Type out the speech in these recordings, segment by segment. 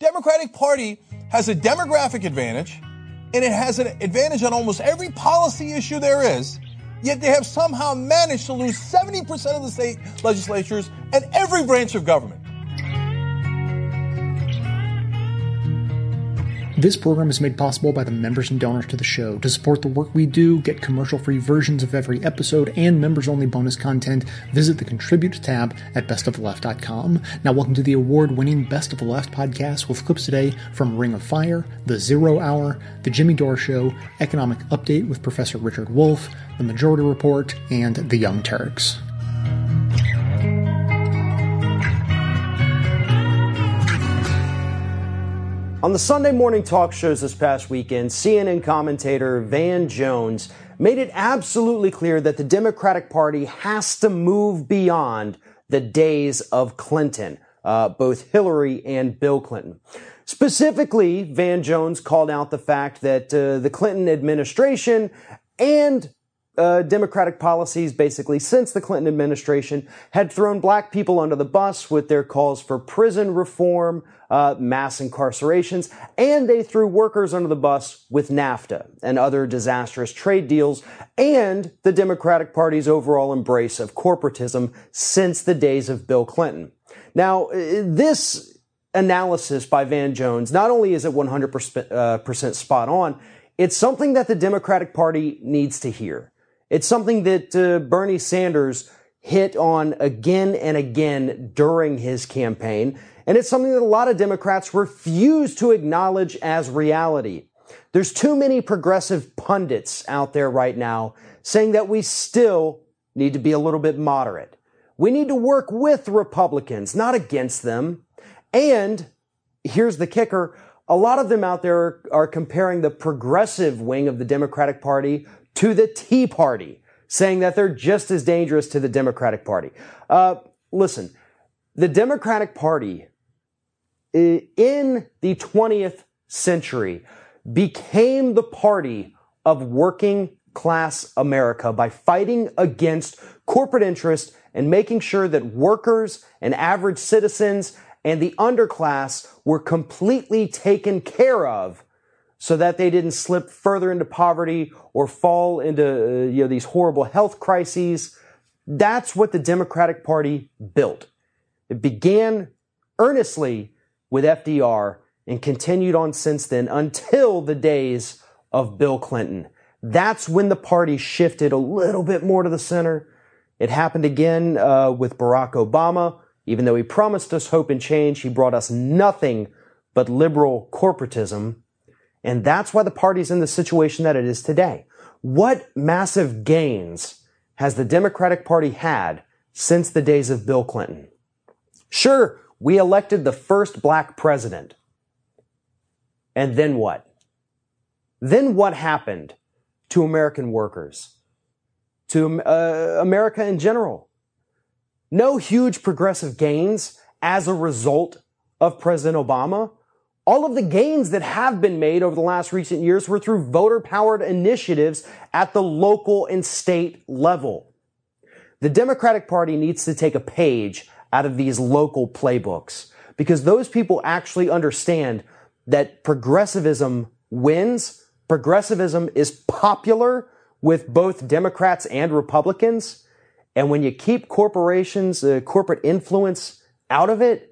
Democratic Party has a demographic advantage and it has an advantage on almost every policy issue there is. Yet they have somehow managed to lose 70% of the state legislatures and every branch of government. This program is made possible by the members and donors to the show. To support the work we do, get commercial free versions of every episode, and members only bonus content, visit the Contribute tab at bestoftheleft.com. Now, welcome to the award winning Best of the Left podcast with clips today from Ring of Fire, The Zero Hour, The Jimmy Dore Show, Economic Update with Professor Richard Wolff, The Majority Report, and The Young Turks. On the Sunday morning talk shows this past weekend, CNN commentator Van Jones made it absolutely clear that the Democratic Party has to move beyond the days of Clinton, uh, both Hillary and Bill Clinton. Specifically, Van Jones called out the fact that uh, the Clinton administration and uh, Democratic policies, basically since the Clinton administration, had thrown black people under the bus with their calls for prison reform, uh, mass incarcerations, and they threw workers under the bus with NAFTA and other disastrous trade deals, and the Democratic Party's overall embrace of corporatism since the days of Bill Clinton. Now, uh, this analysis by Van Jones, not only is it 100% uh, spot on, it's something that the Democratic Party needs to hear. It's something that uh, Bernie Sanders hit on again and again during his campaign. And it's something that a lot of Democrats refuse to acknowledge as reality. There's too many progressive pundits out there right now saying that we still need to be a little bit moderate. We need to work with Republicans, not against them. And here's the kicker. A lot of them out there are comparing the progressive wing of the Democratic Party to the Tea Party, saying that they're just as dangerous to the Democratic Party. Uh, listen, the Democratic Party in the 20th century became the party of working class America by fighting against corporate interest and making sure that workers and average citizens and the underclass were completely taken care of so that they didn't slip further into poverty or fall into uh, you know these horrible health crises. That's what the Democratic Party built. It began earnestly with FDR and continued on since then until the days of Bill Clinton. That's when the party shifted a little bit more to the center. It happened again uh, with Barack Obama. Even though he promised us hope and change, he brought us nothing but liberal corporatism. And that's why the party's in the situation that it is today. What massive gains has the Democratic Party had since the days of Bill Clinton? Sure, we elected the first black president. And then what? Then what happened to American workers? To uh, America in general? No huge progressive gains as a result of President Obama. All of the gains that have been made over the last recent years were through voter powered initiatives at the local and state level. The Democratic Party needs to take a page out of these local playbooks because those people actually understand that progressivism wins. Progressivism is popular with both Democrats and Republicans. And when you keep corporations, uh, corporate influence out of it,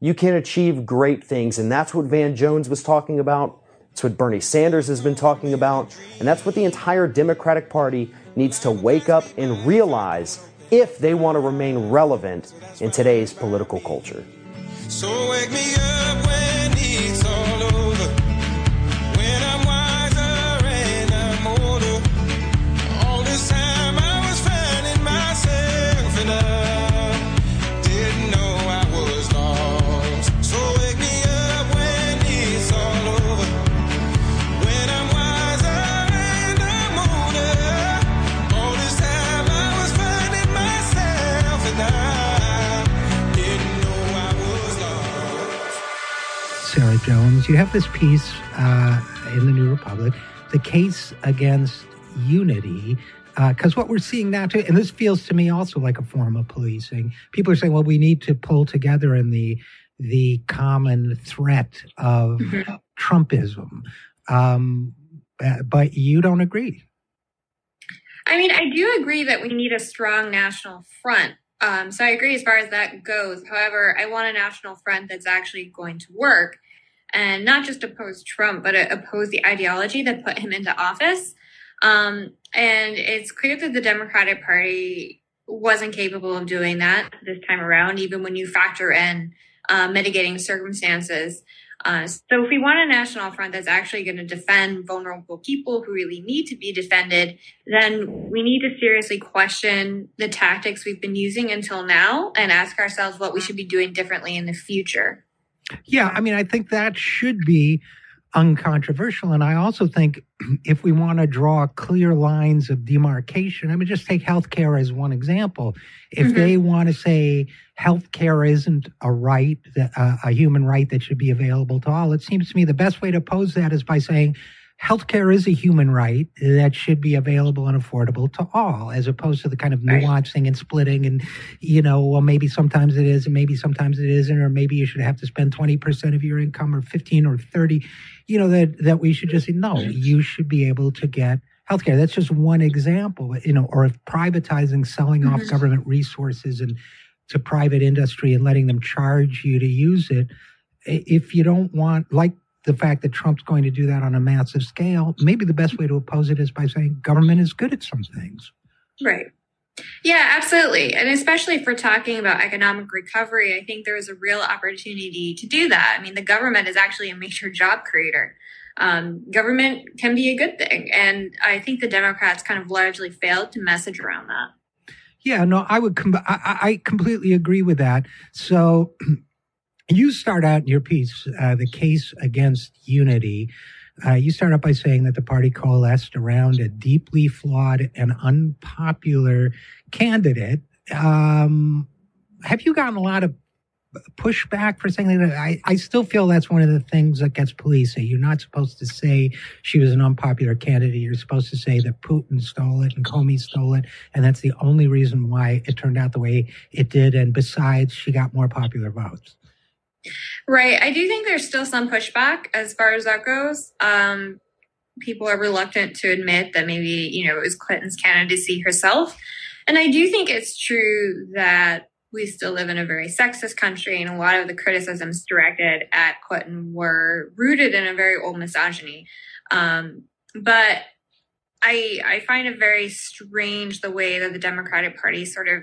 you can achieve great things. And that's what Van Jones was talking about. It's what Bernie Sanders has been talking about. And that's what the entire Democratic Party needs to wake up and realize if they want to remain relevant in today's political culture. So Jones, you have this piece uh, in the New Republic, the case against unity. Because uh, what we're seeing now, too, and this feels to me also like a form of policing. People are saying, well, we need to pull together in the the common threat of mm-hmm. Trumpism. Um, but you don't agree. I mean, I do agree that we need a strong national front. Um, so I agree as far as that goes. However, I want a national front that's actually going to work and not just oppose Trump, but oppose the ideology that put him into office. Um, and it's clear that the Democratic Party wasn't capable of doing that this time around, even when you factor in uh, mitigating circumstances. Uh, so, if we want a national front that's actually going to defend vulnerable people who really need to be defended, then we need to seriously question the tactics we've been using until now and ask ourselves what we should be doing differently in the future. Yeah, I mean, I think that should be uncontroversial. And I also think if we want to draw clear lines of demarcation, I mean, just take healthcare as one example. If mm-hmm. they want to say healthcare isn't a right, uh, a human right that should be available to all, it seems to me the best way to pose that is by saying healthcare is a human right that should be available and affordable to all, as opposed to the kind of nuancing and splitting and, you know, well, maybe sometimes it is and maybe sometimes it isn't, or maybe you should have to spend 20% of your income or 15 or 30, you know, that, that we should just say, no, you should be able to get healthcare. That's just one example, you know, or if privatizing, selling mm-hmm. off government resources and to private industry and letting them charge you to use it. If you don't want, like the fact that Trump's going to do that on a massive scale, maybe the best way to oppose it is by saying government is good at some things. Right. Yeah, absolutely. And especially for talking about economic recovery, I think there is a real opportunity to do that. I mean, the government is actually a major job creator. Um, government can be a good thing. And I think the Democrats kind of largely failed to message around that. Yeah, no, I would, com- I, I completely agree with that. So you start out in your piece, uh, the case against unity. Uh, you start out by saying that the party coalesced around a deeply flawed and unpopular candidate. Um, have you gotten a lot of pushback for saying that? I, I still feel that's one of the things that gets police. You're not supposed to say she was an unpopular candidate. You're supposed to say that Putin stole it and Comey stole it. And that's the only reason why it turned out the way it did. And besides, she got more popular votes. Right. I do think there's still some pushback as far as that goes. Um, people are reluctant to admit that maybe, you know, it was Clinton's candidacy herself. And I do think it's true that we still live in a very sexist country, and a lot of the criticisms directed at Clinton were rooted in a very old misogyny. Um, but I I find it very strange the way that the Democratic Party sort of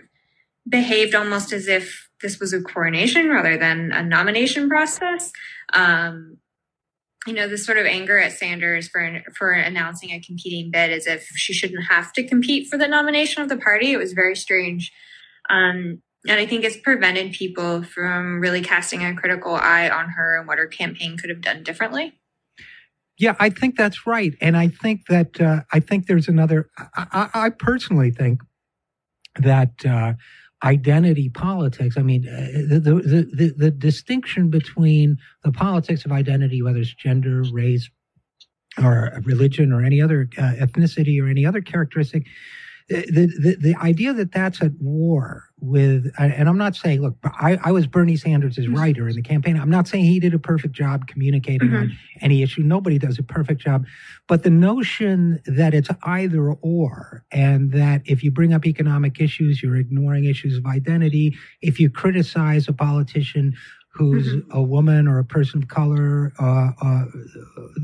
behaved almost as if this was a coronation rather than a nomination process. Um, you know, this sort of anger at Sanders for for announcing a competing bid as if she shouldn't have to compete for the nomination of the party. It was very strange. Um, and I think it's prevented people from really casting a critical eye on her and what her campaign could have done differently. Yeah, I think that's right, and I think that uh, I think there's another. I, I personally think that uh, identity politics. I mean, uh, the, the, the, the, distinction between the politics of identity, whether it's gender, race, or religion, or any other uh, ethnicity, or any other characteristic, the, the, the idea that that's at war with, and I'm not saying, look, I, I was Bernie Sanders' mm-hmm. writer in the campaign. I'm not saying he did a perfect job communicating mm-hmm. on any issue. Nobody does a perfect job. But the notion that it's either or, and that if you bring up economic issues, you're ignoring issues of identity. If you criticize a politician who's mm-hmm. a woman or a person of color, uh, uh,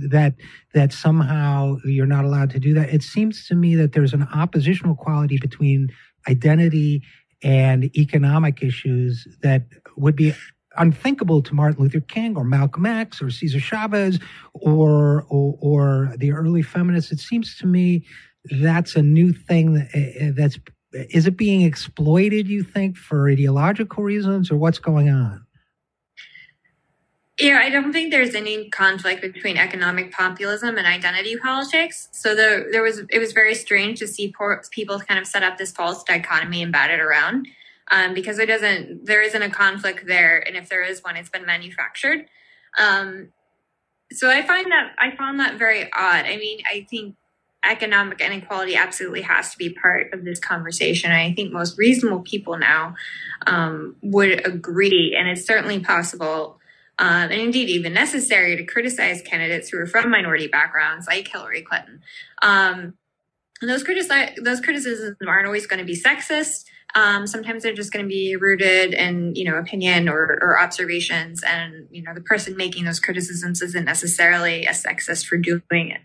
that that somehow you're not allowed to do that. It seems to me that there's an oppositional quality between identity and economic issues that would be unthinkable to Martin Luther King or Malcolm X or Cesar Chavez or, or, or the early feminists. It seems to me that's a new thing that, eh, eh, that's is it being exploited you think for ideological reasons or what's going on yeah, I don't think there's any conflict between economic populism and identity politics. So the, there was it was very strange to see poor, people kind of set up this false dichotomy and bat it around um, because it doesn't there isn't a conflict there, and if there is one, it's been manufactured. Um, so I find that I found that very odd. I mean, I think economic inequality absolutely has to be part of this conversation. I think most reasonable people now um, would agree, and it's certainly possible. Um, and indeed, even necessary to criticize candidates who are from minority backgrounds, like Hillary Clinton. Um, those, critici- those criticisms aren't always going to be sexist. Um, sometimes they're just going to be rooted in, you know, opinion or, or, observations. And, you know, the person making those criticisms isn't necessarily a sexist for doing it.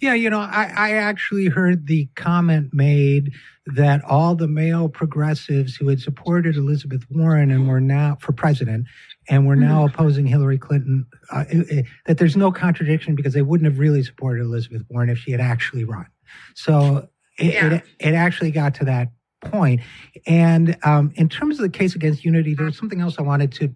Yeah, you know, I, I actually heard the comment made that all the male progressives who had supported Elizabeth Warren and were now for president and we're now mm-hmm. opposing Hillary Clinton, uh, it, it, that there's no contradiction because they wouldn't have really supported Elizabeth Warren if she had actually run. So it, yeah. it, it actually got to that point. And um, in terms of the case against unity, there's something else I wanted to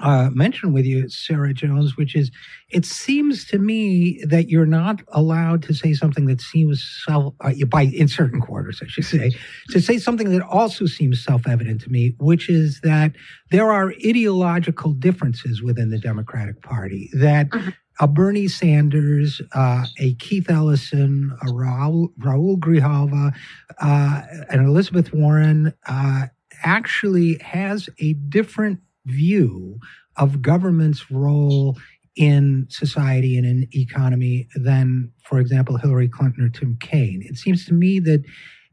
uh, mention with you, Sarah Jones, which is it seems to me that you're not allowed to say something that seems self, uh, by in certain quarters, I should say, to say something that also seems self evident to me, which is that there are ideological differences within the Democratic Party that. Mm-hmm a Bernie Sanders, uh, a Keith Ellison, a Raul, Raul Grijalva, uh, and Elizabeth Warren uh, actually has a different view of government's role in society and in economy than, for example, Hillary Clinton or Tim Kaine. It seems to me that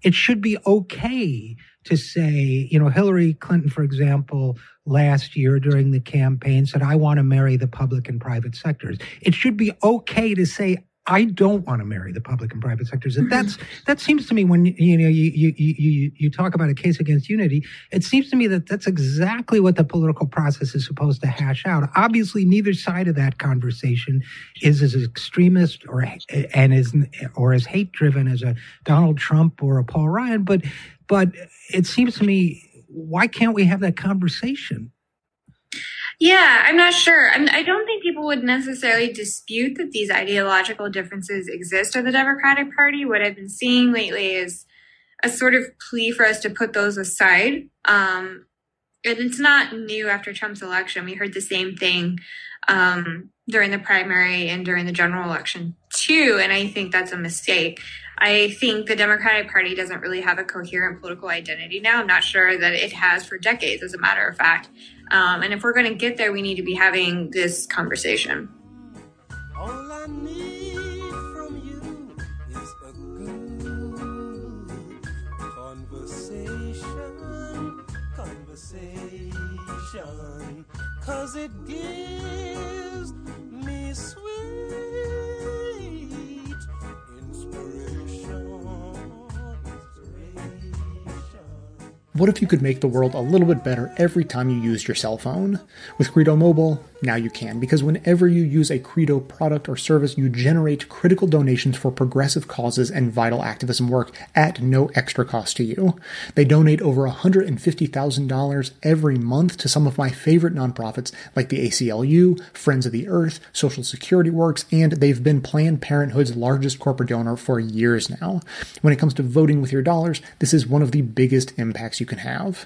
it should be okay to say, you know, Hillary Clinton, for example, last year during the campaign said, I want to marry the public and private sectors. It should be okay to say, I don't want to marry the public and private sectors. And that's that seems to me when you know you you you you talk about a case against unity, it seems to me that that's exactly what the political process is supposed to hash out. Obviously, neither side of that conversation is as extremist or and is or as hate driven as a Donald Trump or a Paul Ryan, but but it seems to me why can't we have that conversation? Yeah, I'm not sure. I'm, I do not think people would necessarily dispute that these ideological differences exist in the Democratic Party. What I've been seeing lately is a sort of plea for us to put those aside. Um, and it's not new after Trump's election. We heard the same thing um, during the primary and during the general election, too. And I think that's a mistake. I think the Democratic Party doesn't really have a coherent political identity now. I'm not sure that it has for decades, as a matter of fact. Um, and if we're going to get there, we need to be having this conversation. Conversation, conversation, cause it gives What if you could make the world a little bit better every time you used your cell phone? With Credo Mobile, now you can, because whenever you use a Credo product or service, you generate critical donations for progressive causes and vital activism work at no extra cost to you. They donate over $150,000 every month to some of my favorite nonprofits like the ACLU, Friends of the Earth, Social Security Works, and they've been Planned Parenthood's largest corporate donor for years now. When it comes to voting with your dollars, this is one of the biggest impacts you can have.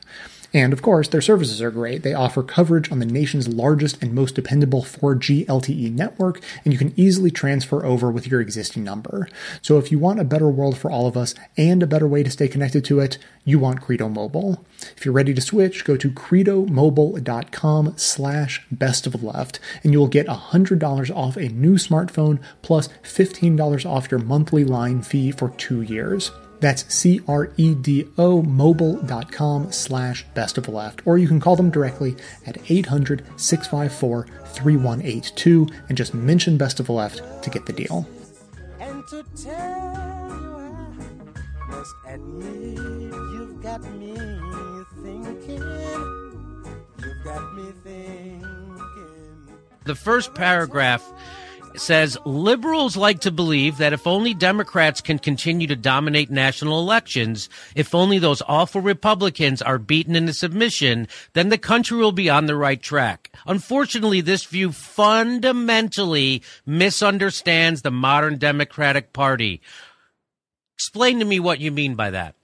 And of course, their services are great. They offer coverage on the nation's largest and most dependable 4G LTE network, and you can easily transfer over with your existing number. So if you want a better world for all of us and a better way to stay connected to it, you want Credo Mobile. If you're ready to switch, go to credomobile.com slash best of left, and you will get $100 off a new smartphone plus $15 off your monthly line fee for two years. That's C-R-E-D-O mobile.com slash best of the left. Or you can call them directly at 800-654-3182 and just mention best of the left to get the deal. And to tell you I must admit you've got me thinking. You've got me thinking. The first paragraph says liberals like to believe that if only Democrats can continue to dominate national elections, if only those awful Republicans are beaten into submission, then the country will be on the right track. Unfortunately, this view fundamentally misunderstands the modern Democratic Party. Explain to me what you mean by that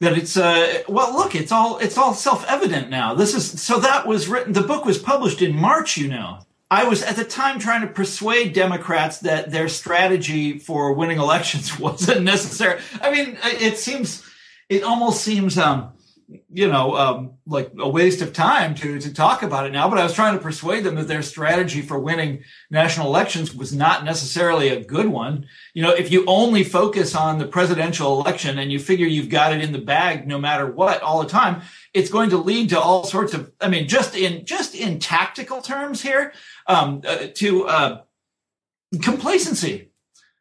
that it's uh well look it's all it's all self-evident now this is so that was written the book was published in march you know I was at the time trying to persuade Democrats that their strategy for winning elections wasn't necessary. I mean, it seems, it almost seems, um, you know, um, like a waste of time to to talk about it now. But I was trying to persuade them that their strategy for winning national elections was not necessarily a good one. You know, if you only focus on the presidential election and you figure you've got it in the bag no matter what all the time, it's going to lead to all sorts of. I mean, just in just in tactical terms here, um, uh, to uh, complacency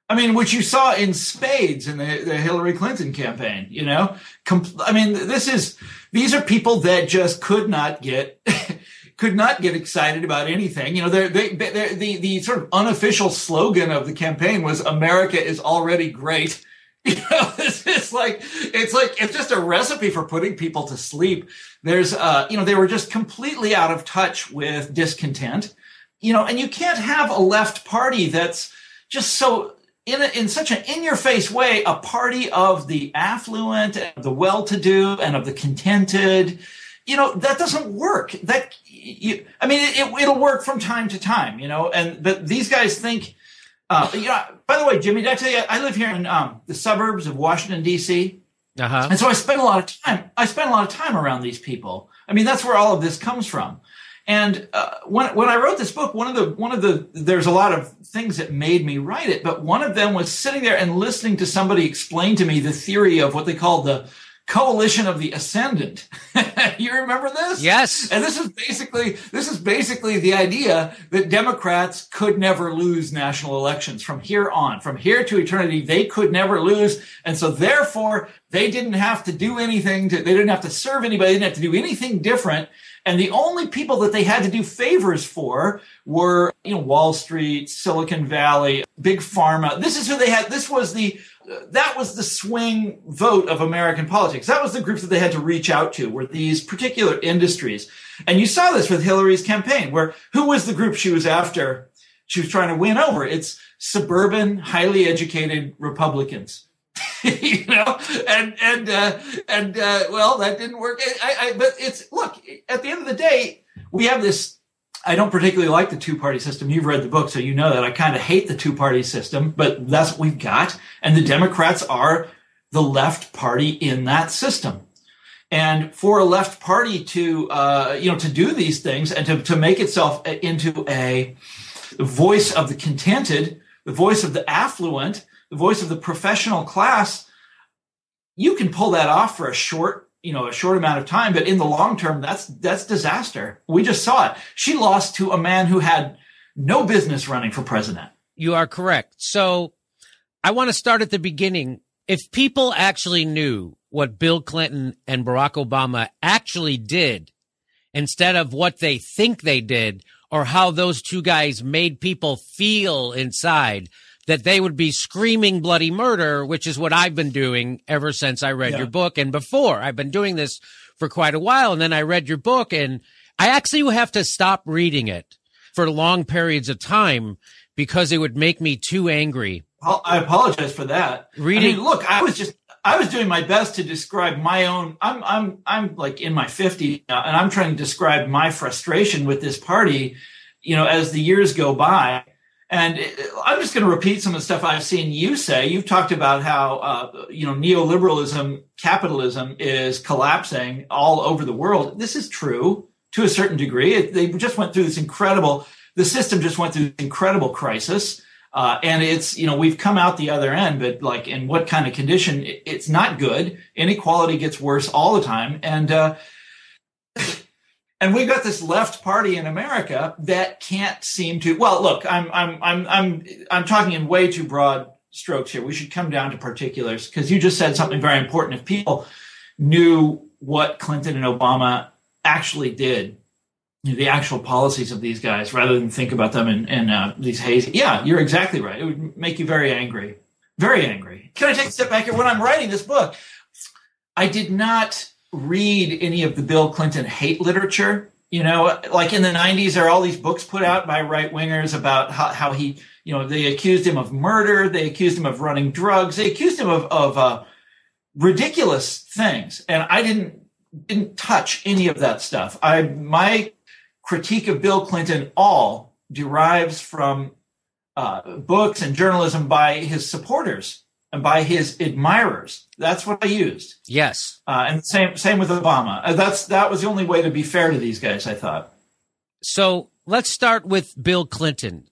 I mean, which you saw in spades in the, the Hillary Clinton campaign, you know, Com- I mean, this is, these are people that just could not get, could not get excited about anything. You know, they're, they, they're, the, the sort of unofficial slogan of the campaign was America is already great. You know, it's, it's like, it's like, it's just a recipe for putting people to sleep. There's, uh, you know, they were just completely out of touch with discontent, you know, and you can't have a left party that's just so in, a, in such an in your face way a party of the affluent and the well-to-do and of the contented. You know that doesn't work. That you, i mean it, will work from time to time you know and but these guys think uh, you know by the way jimmy did i tell you i live here in um, the suburbs of washington d.c uh-huh. and so i spend a lot of time i spend a lot of time around these people. I mean that's where all of this comes from and uh, when when I wrote this book, one of the one of the there's a lot of things that made me write it, but one of them was sitting there and listening to somebody explain to me the theory of what they call the coalition of the ascendant. you remember this? Yes. And this is basically this is basically the idea that Democrats could never lose national elections from here on. From here to eternity, they could never lose. And so therefore, they didn't have to do anything to they didn't have to serve anybody, they didn't have to do anything different and the only people that they had to do favors for were, you know, Wall Street, Silicon Valley, big pharma. This is who they had. This was the, that was the swing vote of American politics. That was the groups that they had to reach out to were these particular industries. And you saw this with Hillary's campaign, where who was the group she was after? She was trying to win over. It's suburban, highly educated Republicans. you know, and and uh, and uh, well, that didn't work. I, I, but it's look at the end of the day, we have this. I don't particularly like the two party system. You've read the book, so you know that I kind of hate the two party system, but that's what we've got. And the Democrats are the left party in that system. And for a left party to, uh, you know, to do these things and to, to make itself into a voice of the contented, the voice of the affluent, the voice of the professional class, you can pull that off for a short, you know, a short amount of time, but in the long term, that's that's disaster. We just saw it. She lost to a man who had no business running for president. You are correct. So I want to start at the beginning. If people actually knew what Bill Clinton and Barack Obama actually did instead of what they think they did or how those two guys made people feel inside, that they would be screaming bloody murder, which is what I've been doing ever since I read yeah. your book. And before I've been doing this for quite a while. And then I read your book and I actually have to stop reading it for long periods of time because it would make me too angry. I apologize for that. Reading, I mean, look, I was just, I was doing my best to describe my own. I'm, I'm, I'm like in my 50s now, and I'm trying to describe my frustration with this party. You know, as the years go by, and I'm just going to repeat some of the stuff I've seen you say. You've talked about how, uh, you know, neoliberalism, capitalism is collapsing all over the world. This is true to a certain degree. It, they just went through this incredible, the system just went through this incredible crisis. Uh, and it's, you know, we've come out the other end, but like in what kind of condition? It, it's not good. Inequality gets worse all the time. And, uh, and we've got this left party in America that can't seem to. Well, look, I'm I'm I'm I'm I'm talking in way too broad strokes here. We should come down to particulars because you just said something very important. If people knew what Clinton and Obama actually did, you know, the actual policies of these guys, rather than think about them in, in uh, these hazy. Yeah, you're exactly right. It would make you very angry, very angry. Can I take a step back here? When I'm writing this book, I did not read any of the Bill Clinton hate literature. You know, like in the 90s, there are all these books put out by right wingers about how, how, he, you know, they accused him of murder, they accused him of running drugs, they accused him of, of uh, ridiculous things. And I didn't didn't touch any of that stuff. I my critique of Bill Clinton all derives from uh, books and journalism by his supporters and by his admirers. That's what I used. Yes. Uh, and same same with Obama. Uh, that's that was the only way to be fair to these guys. I thought. So let's start with Bill Clinton.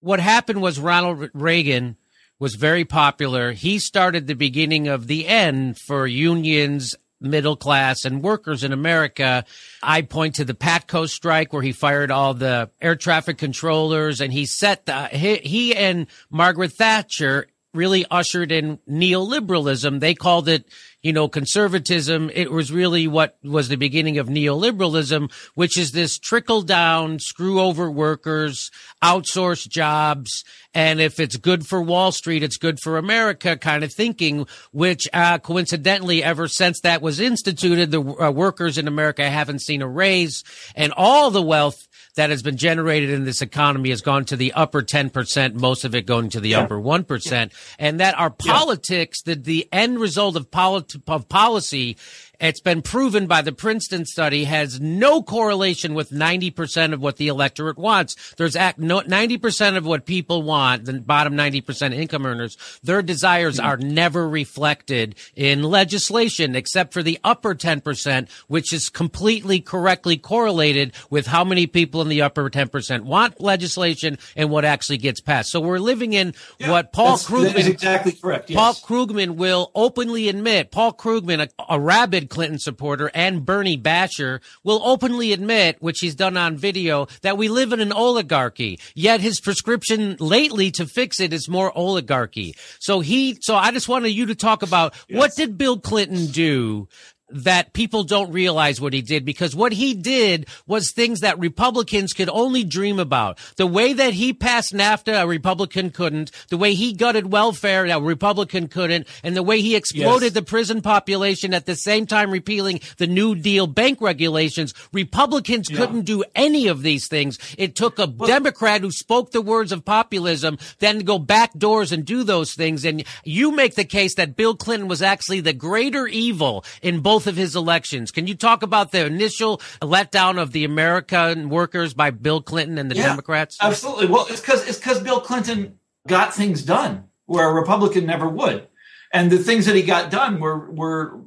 What happened was Ronald Reagan was very popular. He started the beginning of the end for unions middle class and workers in America. I point to the Patco strike where he fired all the air traffic controllers and he set the, he, he and Margaret Thatcher really ushered in neoliberalism. They called it, you know, conservatism. It was really what was the beginning of neoliberalism, which is this trickle down, screw over workers, outsource jobs. And if it's good for Wall Street, it's good for America kind of thinking, which, uh, coincidentally, ever since that was instituted, the uh, workers in America haven't seen a raise and all the wealth that has been generated in this economy has gone to the upper 10%, most of it going to the yeah. upper 1%. Yeah. And that our politics, yeah. the, the end result of, polit- of policy it's been proven by the Princeton study has no correlation with 90% of what the electorate wants. There's 90% of what people want, the bottom 90% income earners, their desires are never reflected in legislation except for the upper 10%, which is completely correctly correlated with how many people in the upper 10% want legislation and what actually gets passed. So we're living in yeah, what Paul Krugman, exactly correct. Yes. Paul Krugman will openly admit, Paul Krugman, a, a rabid Clinton supporter and Bernie basher will openly admit, which he's done on video, that we live in an oligarchy. Yet his prescription lately to fix it is more oligarchy. So he, so I just wanted you to talk about yes. what did Bill Clinton do that people don't realize what he did because what he did was things that Republicans could only dream about. The way that he passed NAFTA, a Republican couldn't. The way he gutted welfare, a Republican couldn't. And the way he exploded yes. the prison population at the same time repealing the New Deal bank regulations. Republicans yeah. couldn't do any of these things. It took a well, Democrat who spoke the words of populism then to go back doors and do those things. And you make the case that Bill Clinton was actually the greater evil in both both of his elections. Can you talk about the initial letdown of the American workers by Bill Clinton and the yeah, Democrats? Absolutely. Well, it's because it's because Bill Clinton got things done where a Republican never would, and the things that he got done were were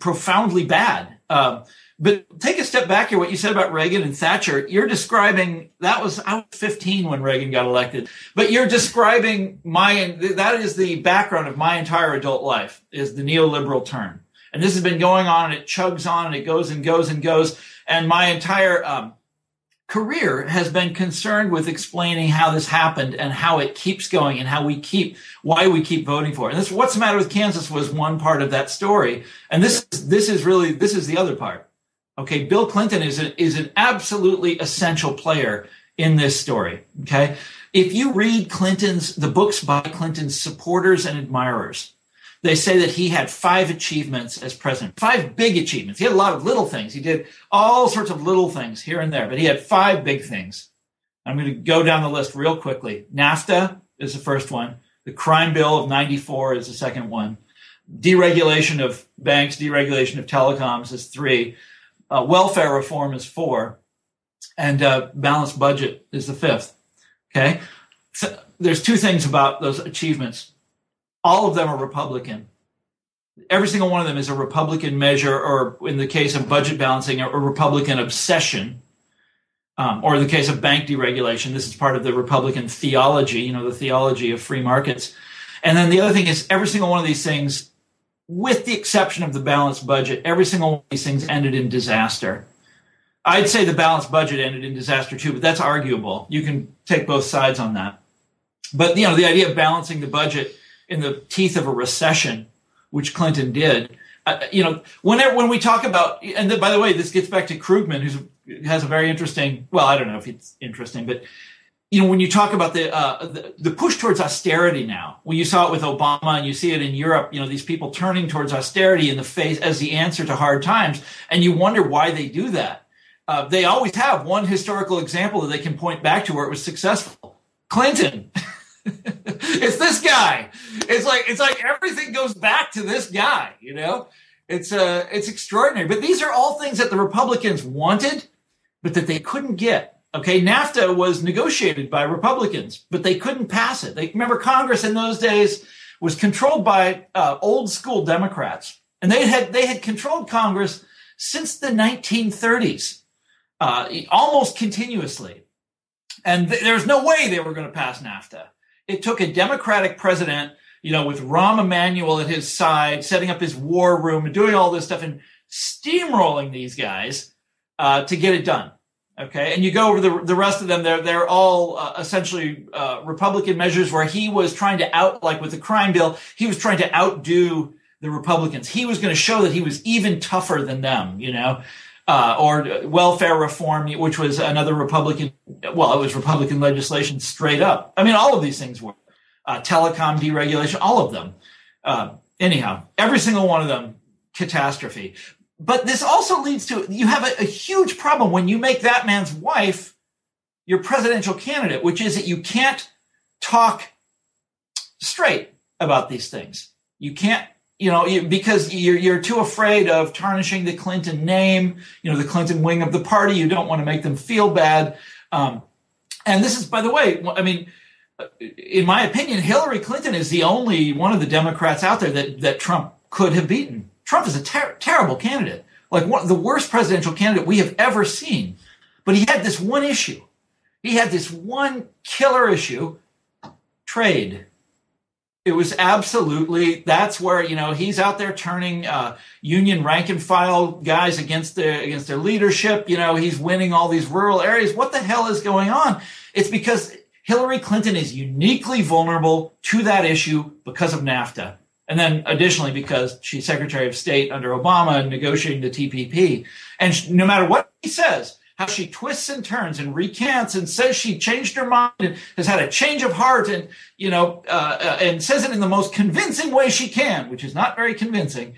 profoundly bad. Um, but take a step back here. What you said about Reagan and Thatcher, you're describing that was I was 15 when Reagan got elected, but you're describing my that is the background of my entire adult life is the neoliberal turn. And this has been going on and it chugs on and it goes and goes and goes. And my entire um, career has been concerned with explaining how this happened and how it keeps going and how we keep, why we keep voting for it. And this, what's the matter with Kansas was one part of that story. And this, this is really, this is the other part. Okay. Bill Clinton is, is an absolutely essential player in this story. Okay. If you read Clinton's, the books by Clinton's supporters and admirers, they say that he had five achievements as president, five big achievements. He had a lot of little things. He did all sorts of little things here and there, but he had five big things. I'm going to go down the list real quickly. NAFTA is the first one. The crime bill of 94 is the second one. Deregulation of banks, deregulation of telecoms is three. Uh, welfare reform is four. And uh, balanced budget is the fifth. Okay. So there's two things about those achievements all of them are Republican. Every single one of them is a Republican measure, or in the case of budget balancing, a Republican obsession. Um, or in the case of bank deregulation, this is part of the Republican theology, you know, the theology of free markets. And then the other thing is every single one of these things, with the exception of the balanced budget, every single one of these things ended in disaster. I'd say the balanced budget ended in disaster too, but that's arguable. You can take both sides on that. But you know, the idea of balancing the budget in the teeth of a recession, which Clinton did. Uh, you know, whenever when we talk about, and by the way, this gets back to Krugman, who has a very interesting. Well, I don't know if it's interesting, but you know, when you talk about the, uh, the, the push towards austerity now, when you saw it with Obama and you see it in Europe, you know, these people turning towards austerity in the face as the answer to hard times, and you wonder why they do that. Uh, they always have one historical example that they can point back to where it was successful. Clinton. it's this guy. It's like it's like everything goes back to this guy. You know, it's uh it's extraordinary. But these are all things that the Republicans wanted, but that they couldn't get. Okay, NAFTA was negotiated by Republicans, but they couldn't pass it. They remember Congress in those days was controlled by uh, old school Democrats, and they had they had controlled Congress since the 1930s, uh, almost continuously. And th- there's no way they were going to pass NAFTA. It took a Democratic president, you know, with Rahm Emanuel at his side, setting up his war room and doing all this stuff and steamrolling these guys uh, to get it done. Okay, and you go over the the rest of them. They're they're all uh, essentially uh, Republican measures where he was trying to out, like with the crime bill, he was trying to outdo the Republicans. He was going to show that he was even tougher than them. You know, uh, or welfare reform, which was another Republican. Well, it was Republican legislation straight up. I mean, all of these things were uh, telecom deregulation, all of them. Uh, anyhow, every single one of them catastrophe. But this also leads to you have a, a huge problem when you make that man's wife your presidential candidate, which is that you can't talk straight about these things. You can't you know, because you're, you're too afraid of tarnishing the Clinton name, you know, the Clinton wing of the party. You don't want to make them feel bad. Um, and this is, by the way, I mean, in my opinion, Hillary Clinton is the only one of the Democrats out there that, that Trump could have beaten. Trump is a ter- terrible candidate, like one, the worst presidential candidate we have ever seen. But he had this one issue. He had this one killer issue trade it was absolutely that's where you know he's out there turning uh, union rank and file guys against their against their leadership. You know he's winning all these rural areas. What the hell is going on? It's because hillary clinton is uniquely vulnerable to that issue because of nafta. And then additionally because she's secretary of state under obama and negotiating the tpp and no matter what he says how she twists and turns and recants and says she changed her mind and has had a change of heart and you know uh, uh, and says it in the most convincing way she can which is not very convincing.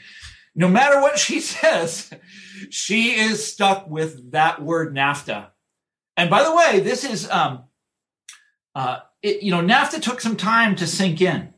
No matter what she says she is stuck with that word nafta. And by the way this is um, uh, it, you know nafta took some time to sink in.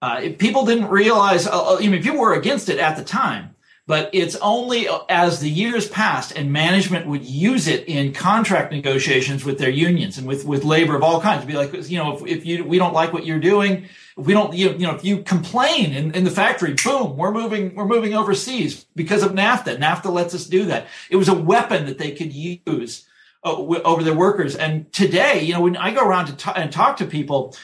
Uh, people didn't realize uh, I mean, people were against it at the time but it's only as the years passed and management would use it in contract negotiations with their unions and with, with labor of all kinds to be like, you know, if, if you, we don't like what you're doing, we don't, you, know, if you complain in, in the factory, boom, we're moving, we're moving overseas because of NAFTA. NAFTA lets us do that. It was a weapon that they could use uh, over their workers. And today, you know, when I go around to t- and talk to people,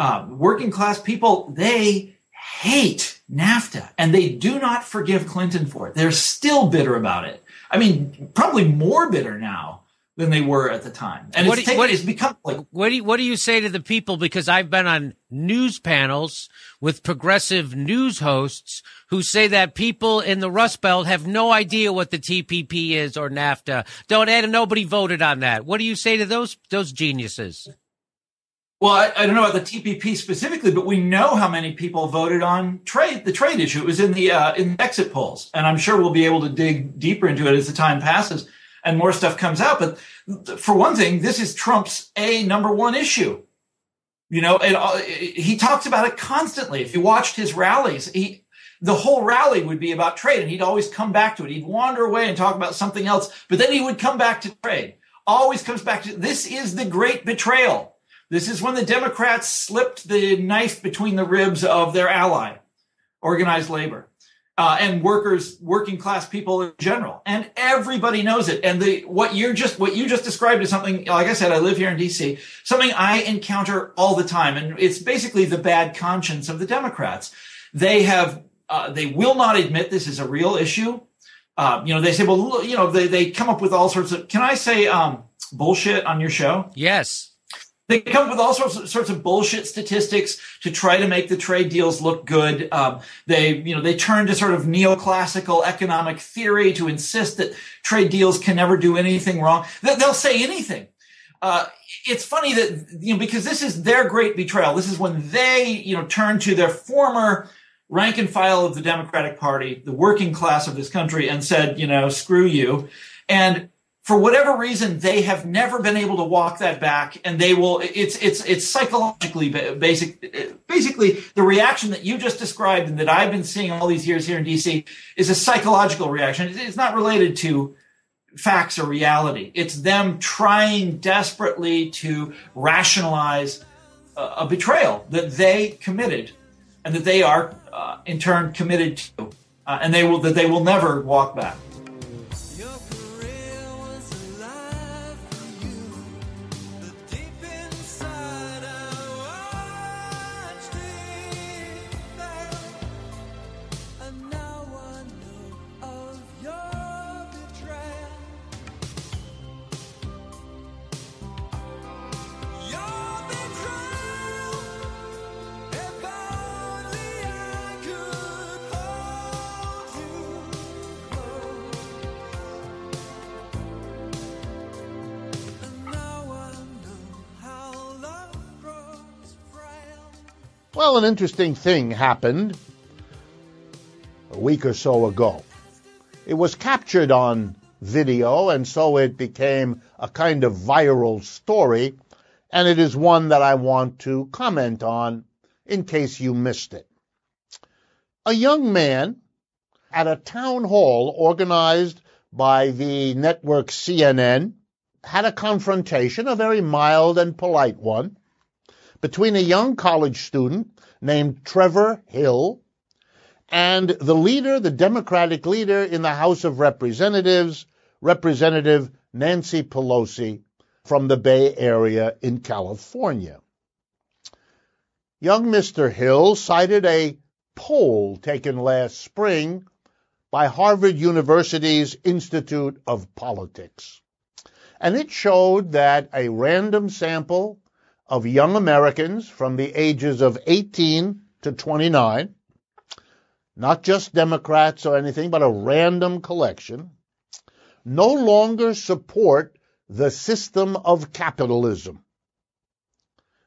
uh, working class people, they hate NAFTA and they do not forgive Clinton for it. They're still bitter about it. I mean, probably more bitter now than they were at the time. And what it's, do, taken, what, it's become like. What do, you, what do you say to the people? Because I've been on news panels with progressive news hosts who say that people in the Rust Belt have no idea what the TPP is or NAFTA. Don't and nobody voted on that. What do you say to those those geniuses? Well, I, I, don't know about the TPP specifically, but we know how many people voted on trade, the trade issue. It was in the uh, in exit polls, and I'm sure we'll be able to dig deeper into it as the time passes and more stuff comes out. But for one thing, this is Trump's a number one issue. You know, uh, he talks about it constantly. If you watched his rallies, he the whole rally would be about trade, and he'd always come back to it. He'd wander away and talk about something else, but then he would come back to trade. Always comes back to this is the great betrayal this is when the Democrats slipped the knife between the ribs of their ally, organized labor, uh, and workers, working class people in general, and everybody knows it. And the what you're just what you just described is something. Like I said, I live here in D.C. Something I encounter all the time, and it's basically the bad conscience of the Democrats. They have uh, they will not admit this is a real issue. Uh, you know, they say, well, you know, they, they come up with all sorts of, can I say, um, bullshit on your show? Yes. They come up with all sorts of, sorts of bullshit statistics to try to make the trade deals look good. Um, they, you know, they turn to sort of neoclassical economic theory to insist that trade deals can never do anything wrong. They'll say anything. Uh, it's funny that you know because this is their great betrayal. This is when they, you know, turn to their former rank and file of the Democratic Party, the working class of this country, and said, you know, screw you. And for whatever reason, they have never been able to walk that back, and they will. It's it's it's psychologically basic. Basically, the reaction that you just described and that I've been seeing all these years here in DC is a psychological reaction. It's not related to facts or reality. It's them trying desperately to rationalize a, betrayal that they committed and that they are uh, in turn committed to, uh, and they will that they will never walk back. Well, an interesting thing happened a week or so ago. It was captured on video, and so it became a kind of viral story, and it is one that I want to comment on in case you missed it. A young man at a town hall organized by the network CNN had a confrontation, a very mild and polite one, between a young college student named Trevor Hill and the leader, the Democratic leader in the House of Representatives, Representative Nancy Pelosi from the Bay Area in California. Young Mr. Hill cited a poll taken last spring by Harvard University's Institute of Politics. And it showed that a random sample of young Americans from the ages of 18 to 29, not just Democrats or anything, but a random collection, no longer support the system of capitalism.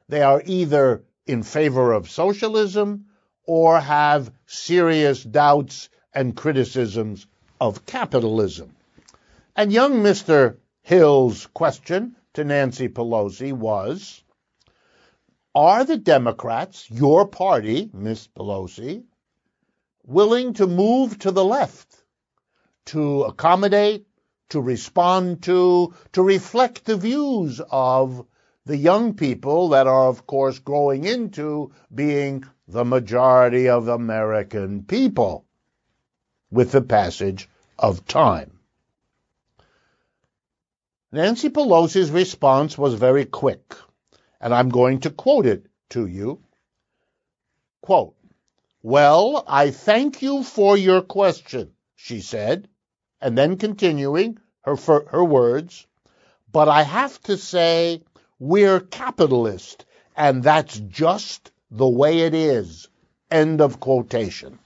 They are either in favor of socialism or have serious doubts and criticisms of capitalism. And young Mr. Hill's question to Nancy Pelosi was, are the Democrats, your party, Miss Pelosi, willing to move to the left to accommodate, to respond to, to reflect the views of the young people that are, of course, growing into being the majority of American people with the passage of time. Nancy Pelosi's response was very quick and I'm going to quote it to you. Quote, Well, I thank you for your question, she said, and then continuing her, her words, but I have to say we're capitalist, and that's just the way it is. End of quotation.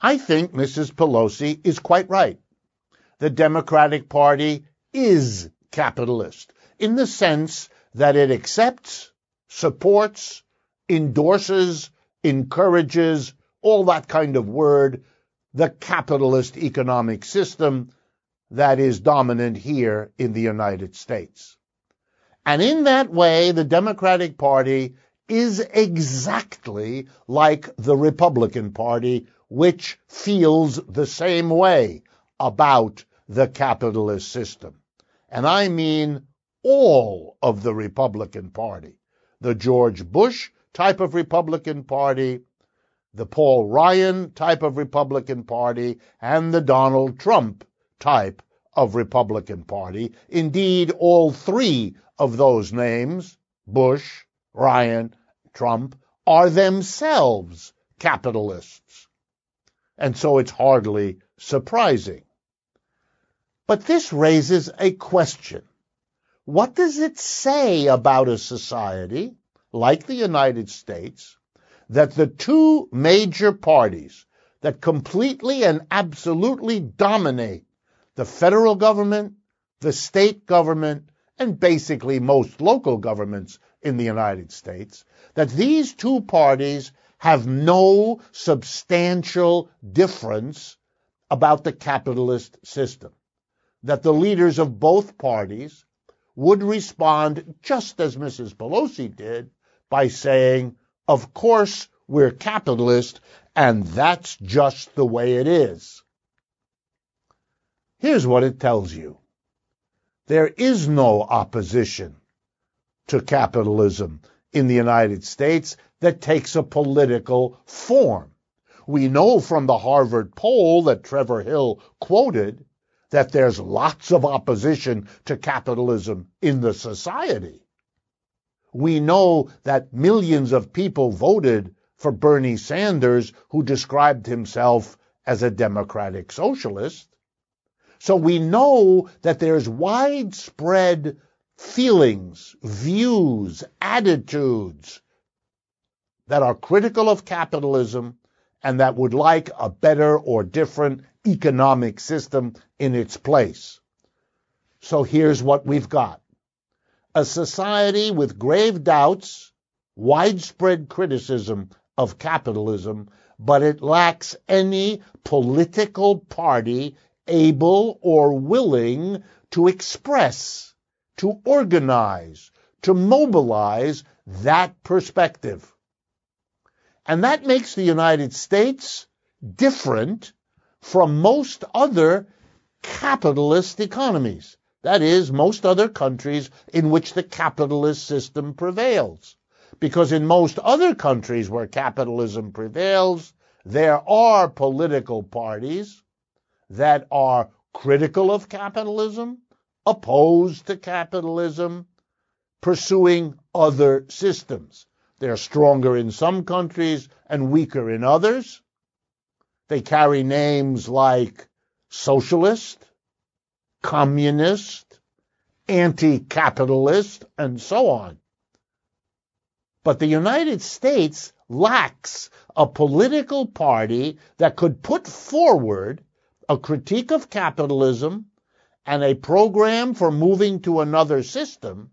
I think Mrs. Pelosi is quite right. The Democratic Party is capitalist in the sense that it accepts, supports, endorses, encourages, all that kind of word, the capitalist economic system that is dominant here in the United States. And in that way, the Democratic Party is exactly like the Republican Party, which feels the same way about the capitalist system. And I mean all of the Republican Party. The George Bush type of Republican Party, the Paul Ryan type of Republican Party, and the Donald Trump type of Republican Party. Indeed, all three of those names, Bush, Ryan, Trump, are themselves capitalists. And so it's hardly surprising. But this raises a question. What does it say about a society like the United States that the two major parties that completely and absolutely dominate the federal government, the state government, and basically most local governments in the United States, that these two parties have no substantial difference about the capitalist system. That the leaders of both parties would respond just as Mrs. Pelosi did by saying, of course, we're capitalist, and that's just the way it is. Here's what it tells you. There is no opposition to capitalism in the United States that takes a political form. We know from the Harvard poll that Trevor Hill quoted that there's lots of opposition to capitalism in the society. We know that millions of people voted for Bernie Sanders, who described himself as a democratic socialist. So we know that there's widespread feelings, views, attitudes that are critical of capitalism and that would like a better or different economic system in its place. So here's what we've got. A society with grave doubts, widespread criticism of capitalism, but it lacks any political party able or willing to express, to organize, to mobilize that perspective. And that makes the United States different from most other capitalist economies. That is, most other countries in which the capitalist system prevails because in most other countries where capitalism prevails, there are political parties that are critical of capitalism, opposed to capitalism, pursuing other systems. They're stronger in some countries and weaker in others. They carry names like socialist, communist, anti-capitalist, and so on. But the United States lacks a political party that could put forward a critique of capitalism and a program for moving to another system.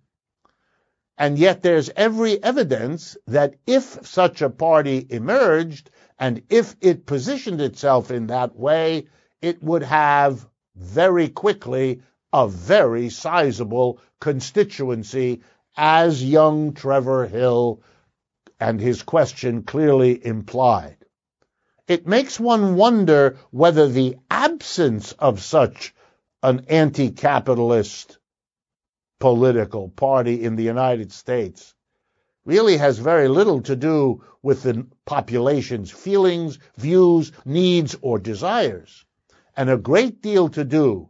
And yet there's every evidence that if such a party emerged and if it positioned itself in that way, it would have very quickly a very sizable constituency as young Trevor Hill and his question clearly implied. It makes one wonder whether the absence of such an anti-capitalist political party in the United States really has very little to do with the population's feelings, views, needs, or desires, and a great deal to do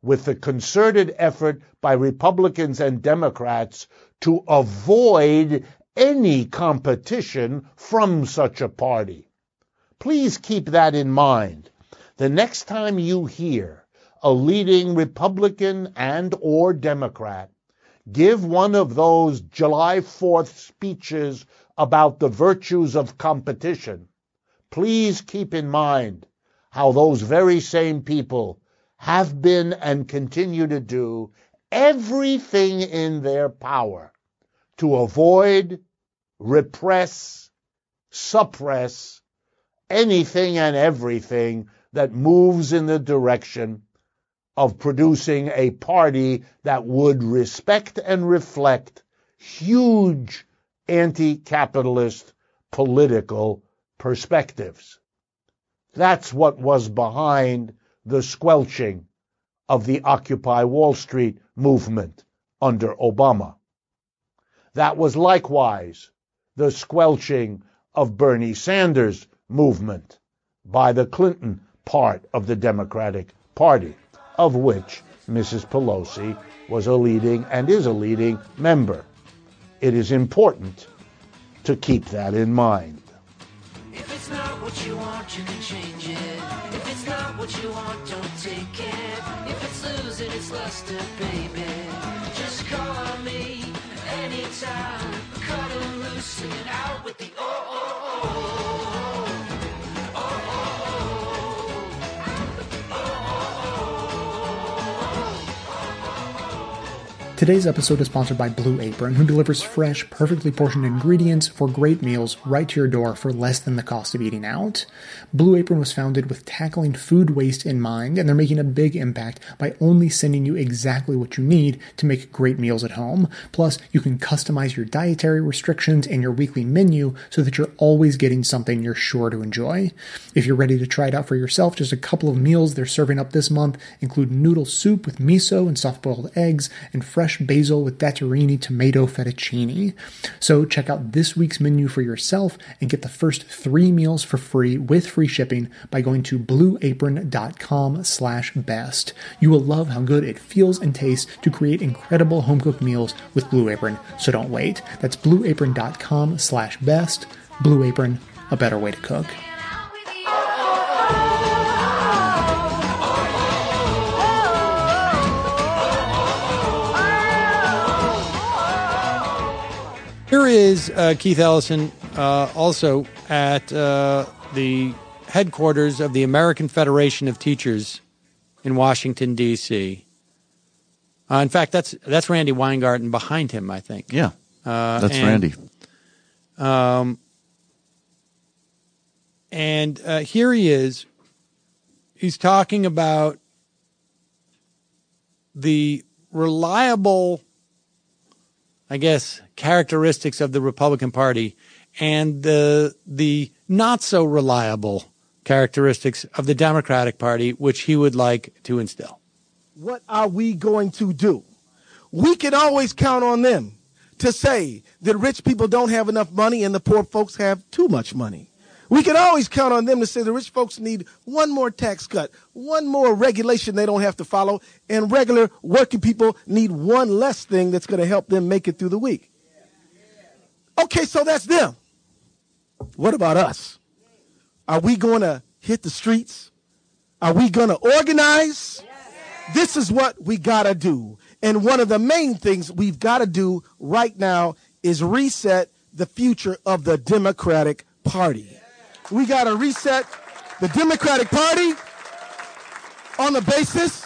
with the concerted effort by Republicans and Democrats to avoid any competition from such a party. Please keep that in mind. The next time you hear a leading Republican and or Democrat give one of those July 4th speeches about the virtues of competition, please keep in mind how those very same people have been and continue to do everything in their power to avoid, repress, suppress anything and everything that moves in the direction of producing a party that would respect and reflect huge anti-capitalist political perspectives. That's what was behind the squelching of the Occupy Wall Street movement under Obama. That was likewise the squelching of Bernie Sanders' movement by the Clinton part of the Democratic Party, of which Mrs. Pelosi was a leading and is a leading member. It is important to keep that in mind. If it's not what you want, you can change it. If it's not what you want, don't take it. If it's losing its baby, just call me anytime. Cut loose, out with the oh, oh, oh. Today's episode is sponsored by Blue Apron, who delivers fresh, perfectly portioned ingredients for great meals right to your door for less than the cost of eating out. Blue Apron was founded with tackling food waste in mind, and they're making a big impact by only sending you exactly what you need to make great meals at home. Plus, you can customize your dietary restrictions and your weekly menu so that you're always getting something you're sure to enjoy. If you're ready to try it out for yourself, just a couple of meals they're serving up this month include noodle soup with miso and soft boiled eggs and fresh basil with datterini tomato fettuccine. So check out this week's menu for yourself and get the first three meals for free with free shipping by going to blueapron.com slash best. You will love how good it feels and tastes to create incredible home cooked meals with Blue Apron, so don't wait. That's blueapron.com slash best. Blue Apron, a better way to cook. Here is uh, Keith Ellison, uh, also at uh, the headquarters of the American Federation of Teachers in Washington D.C. Uh, in fact, that's that's Randi Weingarten behind him, I think. Yeah, Uh, that's and, Randi. Um, and uh, here he is. He's talking about the reliable, I guess, characteristics of the Republican Party and the the not so reliable characteristics of the Democratic Party, which he would like to instill. what are we going to do? We can always count on them to say that rich people don't have enough money and the poor folks have too much money. We can always count on them to say the rich folks need one more tax cut, one more regulation they don't have to follow, and regular working people need one less thing that's going to help them make it through the week. Okay, so that's them. What about us? Are we going to hit the streets? Are we going to organize? This is what we got to do. And one of the main things we've got to do right now is reset the future of the Democratic Party. We got to reset the Democratic Party on the basis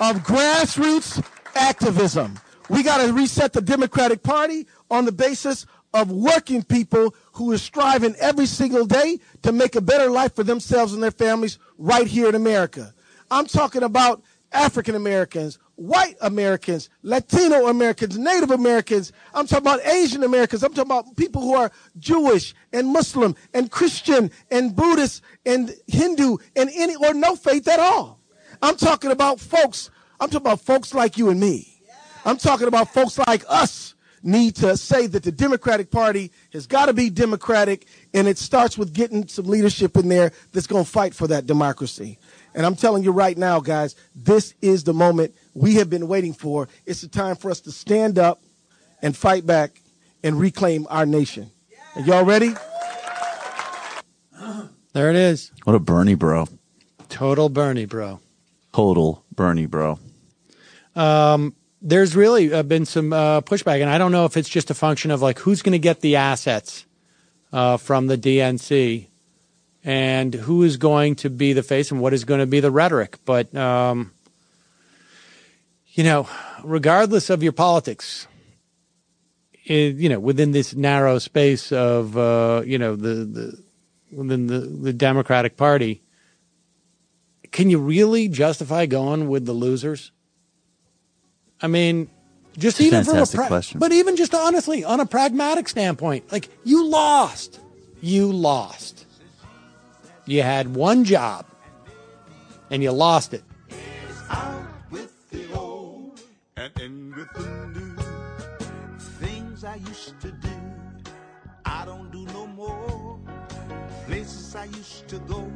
of grassroots activism. We got to reset the Democratic Party on the basis of working people who are striving every single day to make a better life for themselves and their families right here in America. I'm talking about African Americans, white Americans, Latino Americans, Native Americans. I'm talking about Asian Americans. I'm talking about people who are Jewish and Muslim and Christian and Buddhist and Hindu and any or no faith at all. I'm talking about folks. I'm talking about folks like you and me. I'm talking about folks like us need to say that the Democratic Party has got to be democratic and it starts with getting some leadership in there that's going to fight for that democracy. And I'm telling you right now, guys, this is the moment we have been waiting for. It's the time for us to stand up and fight back and reclaim our nation. Are y'all ready? There it is. What a Bernie bro. Total Bernie, bro. Total Bernie bro. Um, there's really uh, been some uh, pushback, and I don't know if it's just a function of like who's going to get the assets uh, from the DNC and who is going to be the face and what is going to be the rhetoric. But, um, you know, regardless of your politics, it, you know, within this narrow space of, uh, you know, the, the within the, the Democratic Party, can you really justify going with the losers? I mean, just even from a fantastic pra- question. but even just honestly on a pragmatic standpoint, like you lost, you lost. You had one job, and you lost it. The new things I used to do. I don't do no more. Places I used to go,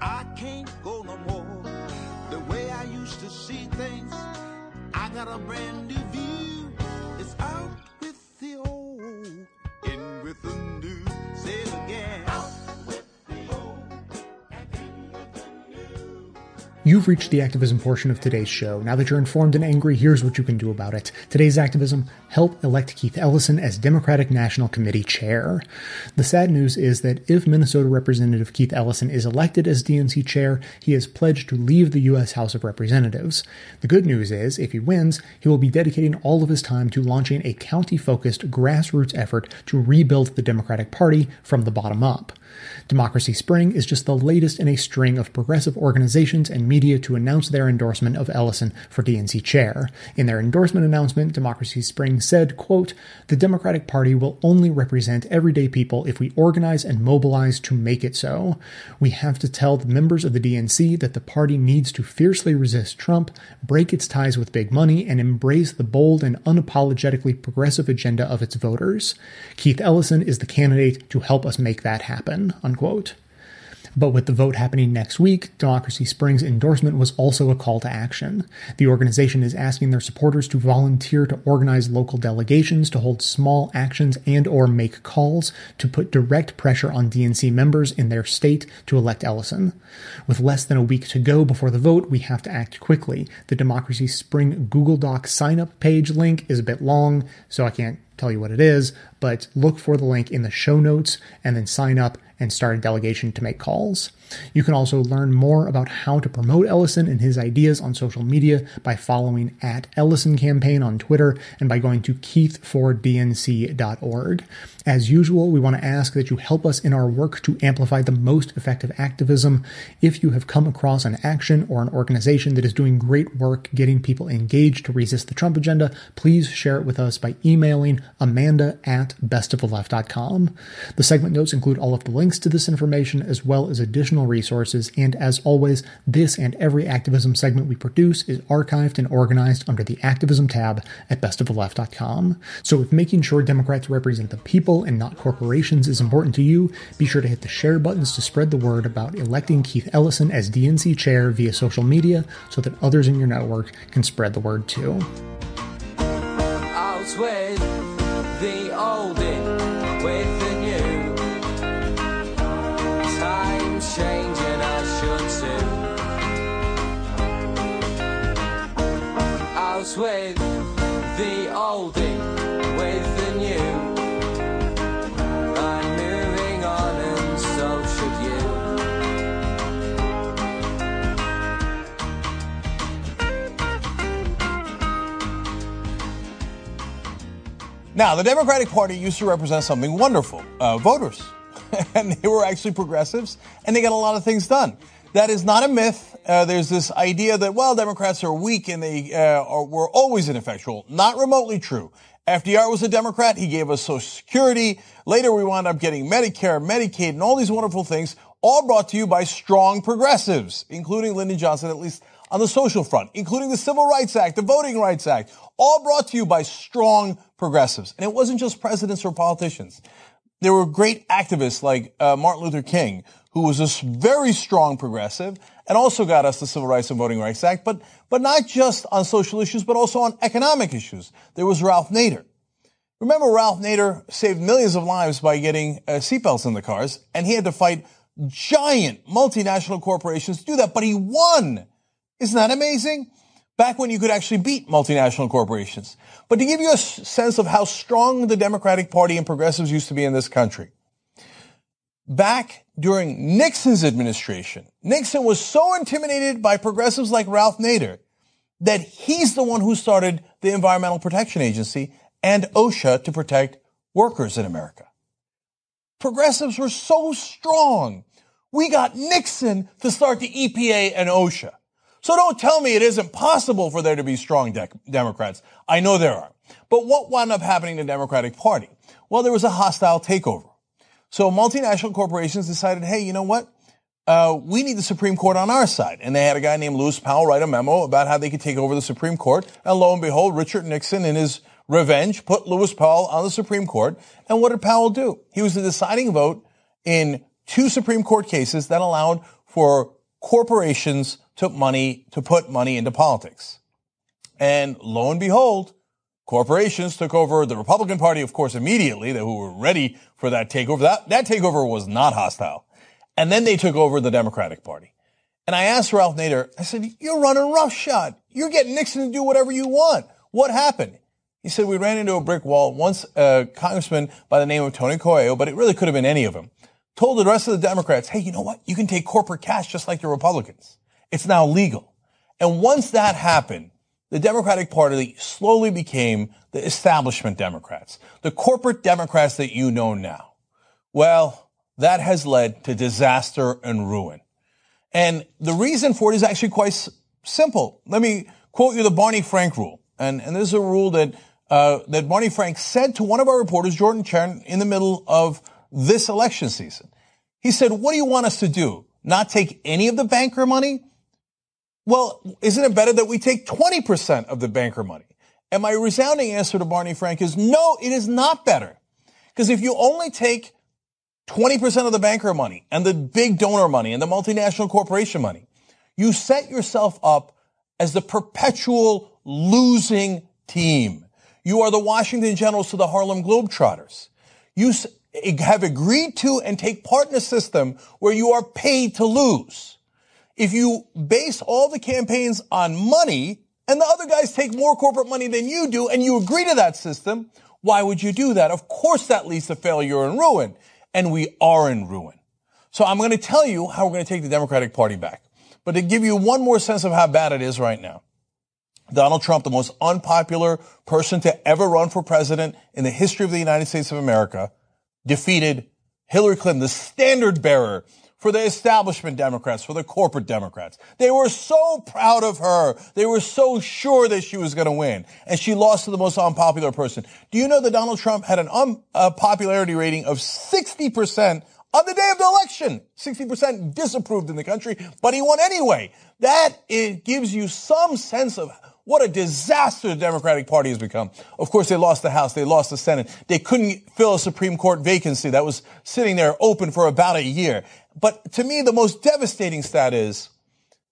I can't go no more. The way I used to see things, I got a brand new view. It's out You've reached the activism portion of today's show. Now that you're informed and angry, here's what you can do about it. Today's activism help elect Keith Ellison as Democratic National Committee chair. The sad news is that if Minnesota Representative Keith Ellison is elected as DNC chair, he has pledged to leave the U.S. House of Representatives. The good news is, if he wins, he will be dedicating all of his time to launching a county focused grassroots effort to rebuild the Democratic Party from the bottom up. Democracy Spring is just the latest in a string of progressive organizations and media to announce their endorsement of Ellison for DNC chair. In their endorsement announcement, Democracy Spring said, quote, The Democratic Party will only represent everyday people if we organize and mobilize to make it so. We have to tell the members of the DNC that the party needs to fiercely resist Trump, break its ties with big money, and embrace the bold and unapologetically progressive agenda of its voters. Keith Ellison is the candidate to help us make that happen unquote. But with the vote happening next week, Democracy Springs endorsement was also a call to action. The organization is asking their supporters to volunteer to organize local delegations to hold small actions and or make calls to put direct pressure on DNC members in their state to elect Ellison. With less than a week to go before the vote, we have to act quickly. The Democracy Spring Google Doc sign up page link is a bit long, so I can't tell you what it is, but look for the link in the show notes and then sign up and start a delegation to make calls. You can also learn more about how to promote Ellison and his ideas on social media by following at Ellison Campaign on Twitter and by going to keithfordnc.org. As usual, we want to ask that you help us in our work to amplify the most effective activism. If you have come across an action or an organization that is doing great work getting people engaged to resist the Trump agenda, please share it with us by emailing amanda at bestoftheleft.com. The segment notes include all of the links to this information as well as additional resources, and as always, this and every activism segment we produce is archived and organized under the activism tab at bestoftheleft.com. So if making sure Democrats represent the people and not corporations is important to you, be sure to hit the share buttons to spread the word about electing Keith Ellison as DNC chair via social media so that others in your network can spread the word too. With the old in with the new. I'm moving on, and so should you. Now, the Democratic Party used to represent something wonderful uh, voters. and they were actually progressives, and they got a lot of things done. That is not a myth. Uh, there's this idea that, well, Democrats are weak and they uh, are, were always ineffectual. Not remotely true. FDR was a Democrat. He gave us Social Security. Later, we wound up getting Medicare, Medicaid, and all these wonderful things, all brought to you by strong progressives, including Lyndon Johnson, at least on the social front, including the Civil Rights Act, the Voting Rights Act, all brought to you by strong progressives. And it wasn't just presidents or politicians. There were great activists like uh, Martin Luther King, who was a very strong progressive and also got us the Civil Rights and Voting Rights Act, but, but not just on social issues, but also on economic issues. There was Ralph Nader. Remember, Ralph Nader saved millions of lives by getting uh, seatbelts in the cars, and he had to fight giant multinational corporations to do that, but he won. Isn't that amazing? Back when you could actually beat multinational corporations. But to give you a sense of how strong the Democratic Party and progressives used to be in this country, back during Nixon's administration, Nixon was so intimidated by progressives like Ralph Nader that he's the one who started the Environmental Protection Agency and OSHA to protect workers in America. Progressives were so strong. We got Nixon to start the EPA and OSHA. So don't tell me it isn't possible for there to be strong de- Democrats. I know there are. But what wound up happening to the Democratic Party? Well, there was a hostile takeover. So multinational corporations decided, hey, you know what? Uh, we need the Supreme Court on our side. And they had a guy named Lewis Powell write a memo about how they could take over the Supreme Court. And lo and behold, Richard Nixon, in his revenge, put Lewis Powell on the Supreme Court. And what did Powell do? He was the deciding vote in two Supreme Court cases that allowed for corporations to money to put money into politics. And lo and behold, corporations took over the Republican Party, of course, immediately, who were ready for that takeover. That, that takeover was not hostile. And then they took over the Democratic Party. And I asked Ralph Nader, I said, you're running roughshod. You're getting Nixon to do whatever you want. What happened? He said, we ran into a brick wall. Once a congressman by the name of Tony Coelho, but it really could have been any of them, told the rest of the Democrats, hey, you know what? You can take corporate cash just like the Republicans. It's now legal. And once that happened, the Democratic Party slowly became the establishment Democrats, the corporate Democrats that you know now. Well, that has led to disaster and ruin. And the reason for it is actually quite simple. Let me quote you the Barney Frank rule. And, and this is a rule that, uh, that Barney Frank said to one of our reporters, Jordan Chen, in the middle of this election season. He said, what do you want us to do? Not take any of the banker money? Well, isn't it better that we take 20% of the banker money? And my resounding answer to Barney Frank is no, it is not better. Because if you only take 20% of the banker money and the big donor money and the multinational corporation money, you set yourself up as the perpetual losing team. You are the Washington Generals to the Harlem Globetrotters. You have agreed to and take part in a system where you are paid to lose. If you base all the campaigns on money and the other guys take more corporate money than you do and you agree to that system, why would you do that? Of course that leads to failure and ruin. And we are in ruin. So I'm going to tell you how we're going to take the Democratic Party back. But to give you one more sense of how bad it is right now, Donald Trump, the most unpopular person to ever run for president in the history of the United States of America, defeated Hillary Clinton, the standard bearer for the establishment Democrats, for the corporate Democrats. They were so proud of her. They were so sure that she was going to win. And she lost to the most unpopular person. Do you know that Donald Trump had an unpopularity rating of 60% on the day of the election? 60% disapproved in the country, but he won anyway. That it gives you some sense of what a disaster the Democratic Party has become. Of course, they lost the House. They lost the Senate. They couldn't fill a Supreme Court vacancy that was sitting there open for about a year. But to me, the most devastating stat is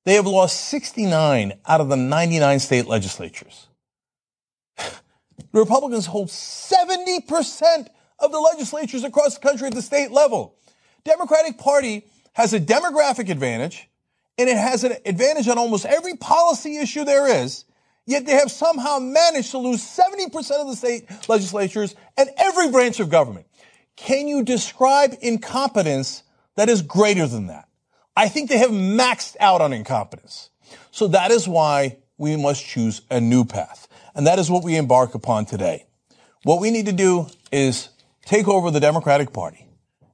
they have lost 69 out of the 99 state legislatures. The Republicans hold 70% of the legislatures across the country at the state level. Democratic Party has a demographic advantage and it has an advantage on almost every policy issue there is. Yet they have somehow managed to lose 70% of the state legislatures and every branch of government. Can you describe incompetence that is greater than that? I think they have maxed out on incompetence. So that is why we must choose a new path. And that is what we embark upon today. What we need to do is take over the Democratic Party.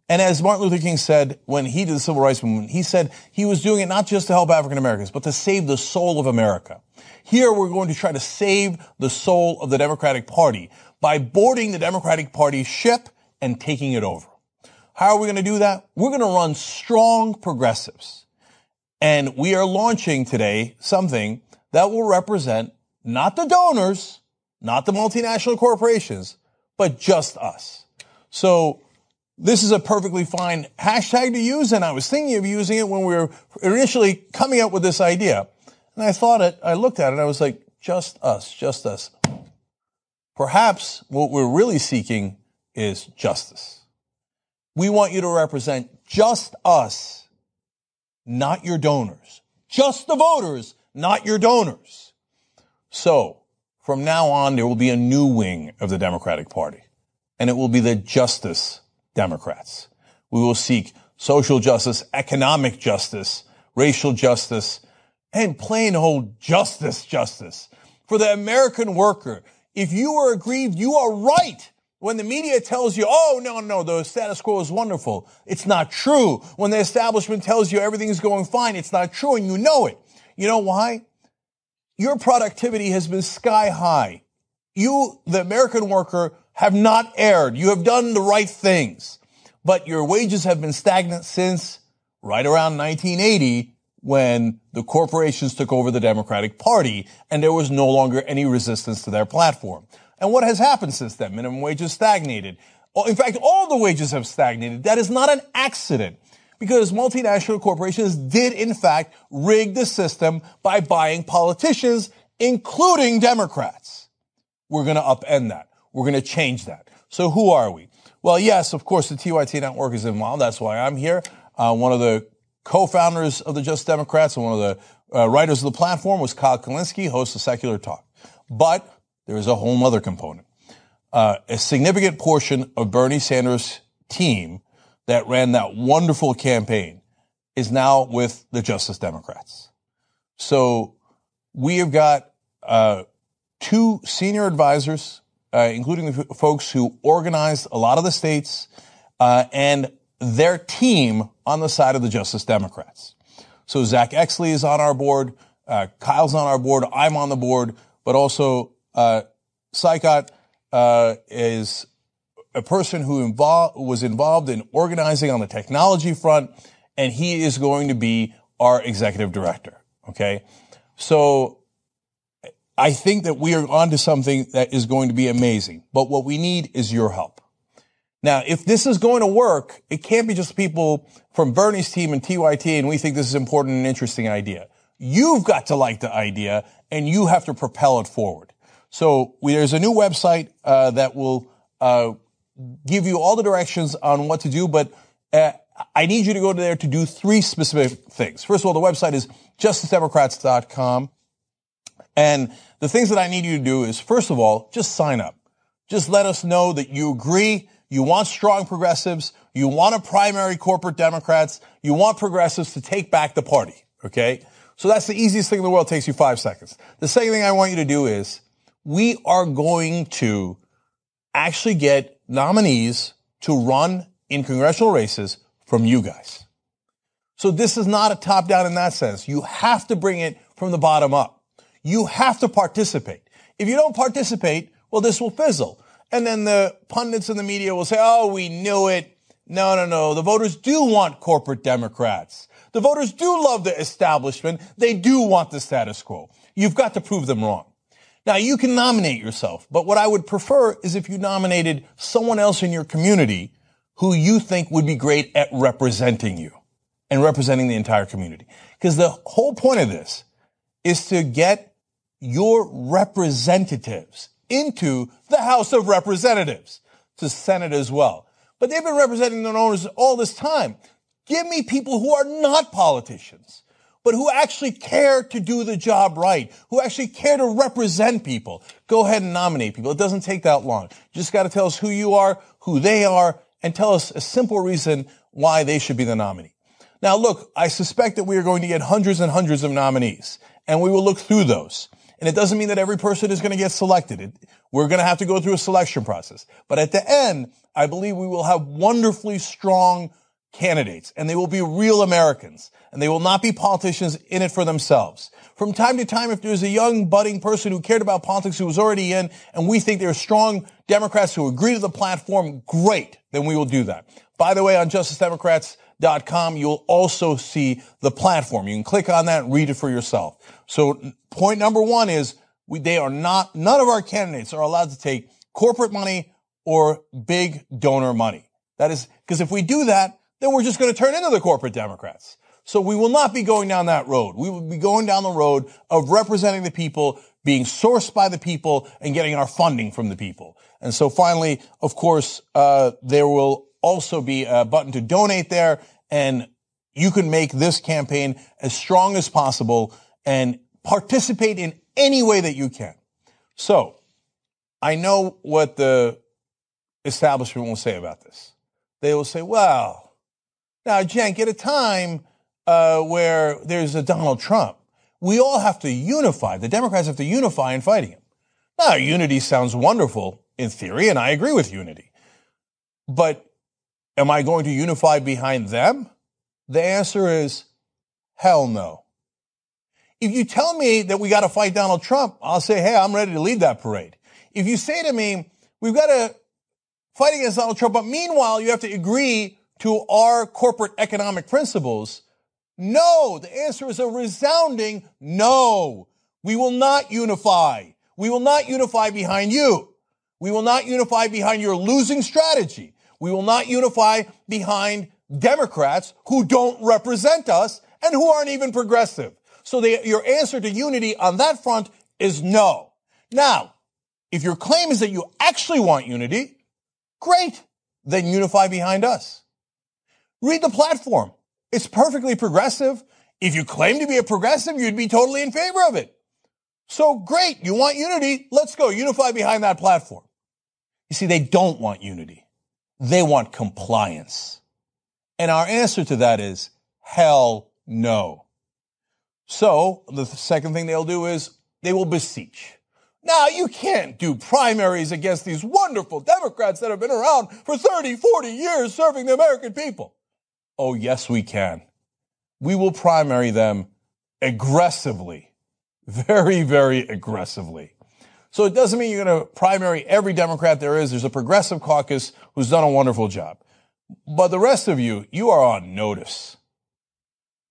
And as Martin Luther King said when he did the civil rights movement, he said he was doing it not just to help African Americans, but to save the soul of America. Here we're going to try to save the soul of the Democratic Party by boarding the Democratic Party ship and taking it over. How are we going to do that? We're going to run strong progressives. And we are launching today something that will represent not the donors, not the multinational corporations, but just us. So this is a perfectly fine hashtag to use, and I was thinking of using it when we were initially coming up with this idea. And I thought it, I looked at it, I was like, just us, just us. Perhaps what we're really seeking is justice. We want you to represent just us, not your donors. Just the voters, not your donors. So, from now on, there will be a new wing of the Democratic Party, and it will be the Justice Democrats. We will seek social justice, economic justice, racial justice, and plain old justice justice. For the American worker, if you are aggrieved, you are right. When the media tells you, oh, no, no, the status quo is wonderful, it's not true. When the establishment tells you everything's going fine, it's not true, and you know it. You know why? Your productivity has been sky high. You, the American worker, have not erred. You have done the right things. But your wages have been stagnant since right around 1980 when the corporations took over the Democratic Party and there was no longer any resistance to their platform. And what has happened since then? Minimum wages stagnated. In fact, all the wages have stagnated. That is not an accident because multinational corporations did in fact rig the system by buying politicians, including Democrats. We're going to upend that. We're going to change that. So who are we? Well, yes, of course, the TYT network is involved. That's why I'm here. Uh, one of the co-founders of the Just Democrats and one of the uh, writers of the platform was Kyle Kulinski, host of Secular Talk. But there is a whole other component. Uh, a significant portion of Bernie Sanders' team that ran that wonderful campaign is now with the Justice Democrats. So we have got uh, two senior advisors, uh, including the f- folks who organized a lot of the states, uh, and their team on the side of the Justice Democrats. So Zack Exley is on our board, uh, Kyle's on our board, I'm on the board, but also uh, Saikat uh, is a person who involved was involved in organizing on the technology front, and he is going to be our executive director. Okay, so I think that we are onto something that is going to be amazing. But what we need is your help. Now, if this is going to work, it can't be just people from Bernie's team and TYT and we think this is important and interesting idea. You've got to like the idea and you have to propel it forward. So we, there's a new website uh, that will uh, give you all the directions on what to do, but uh, I need you to go to there to do three specific things. First of all, the website is justicedemocrats.com. And the things that I need you to do is, first of all, just sign up. Just let us know that you agree you want strong progressives. You want a primary corporate Democrats. You want progressives to take back the party. Okay. So that's the easiest thing in the world. It takes you five seconds. The second thing I want you to do is we are going to actually get nominees to run in congressional races from you guys. So this is not a top down in that sense. You have to bring it from the bottom up. You have to participate. If you don't participate, well, this will fizzle. And then the pundits in the media will say, oh, we knew it. No, no, no. The voters do want corporate Democrats. The voters do love the establishment. They do want the status quo. You've got to prove them wrong. Now, you can nominate yourself, but what I would prefer is if you nominated someone else in your community who you think would be great at representing you and representing the entire community. Because the whole point of this is to get your representatives into the House of Representatives, to Senate as well. But they've been representing their owners all this time. Give me people who are not politicians, but who actually care to do the job right, who actually care to represent people. Go ahead and nominate people. It doesn't take that long. You just got to tell us who you are, who they are, and tell us a simple reason why they should be the nominee. Now look, I suspect that we are going to get hundreds and hundreds of nominees, and we will look through those. And it doesn't mean that every person is going to get selected. It, we're going to have to go through a selection process. But at the end, I believe we will have wonderfully strong candidates and they will be real Americans and they will not be politicians in it for themselves. From time to time, if there's a young budding person who cared about politics who was already in and we think there are strong Democrats who agree to the platform, great, then we will do that. By the way, on justicedemocrats.com, you'll also see the platform. You can click on that and read it for yourself. So point number one is we, they are not, none of our candidates are allowed to take corporate money or big donor money. That is, because if we do that, then we're just going to turn into the corporate Democrats. So we will not be going down that road. We will be going down the road of representing the people, being sourced by the people, and getting our funding from the people. And so finally, of course, uh, there will also be a button to donate there, and you can make this campaign as strong as possible and participate in any way that you can. So I know what the establishment will say about this. They will say, well, now, Cenk, at a time uh, where there's a Donald Trump, we all have to unify. The Democrats have to unify in fighting him. Now, unity sounds wonderful in theory, and I agree with unity. But am I going to unify behind them? The answer is hell no. If you tell me that we got to fight Donald Trump, I'll say, hey, I'm ready to lead that parade. If you say to me, we've got to fight against Donald Trump, but meanwhile, you have to agree to our corporate economic principles, no. The answer is a resounding no. We will not unify. We will not unify behind you. We will not unify behind your losing strategy. We will not unify behind Democrats who don't represent us and who aren't even progressive. So your answer to unity on that front is no. Now, if your claim is that you actually want unity, great. Then unify behind us. Read the platform. It's perfectly progressive. If you claim to be a progressive, you'd be totally in favor of it. So great. You want unity? Let's go. Unify behind that platform. You see, they don't want unity. They want compliance. And our answer to that is hell no. So the second thing they'll do is they will beseech. Now, you can't do primaries against these wonderful Democrats that have been around for 30, 40 years serving the American people. Oh, yes, we can. We will primary them aggressively. Very, very aggressively. So it doesn't mean you're going to primary every Democrat there is. There's a progressive caucus who's done a wonderful job. But the rest of you, you are on notice.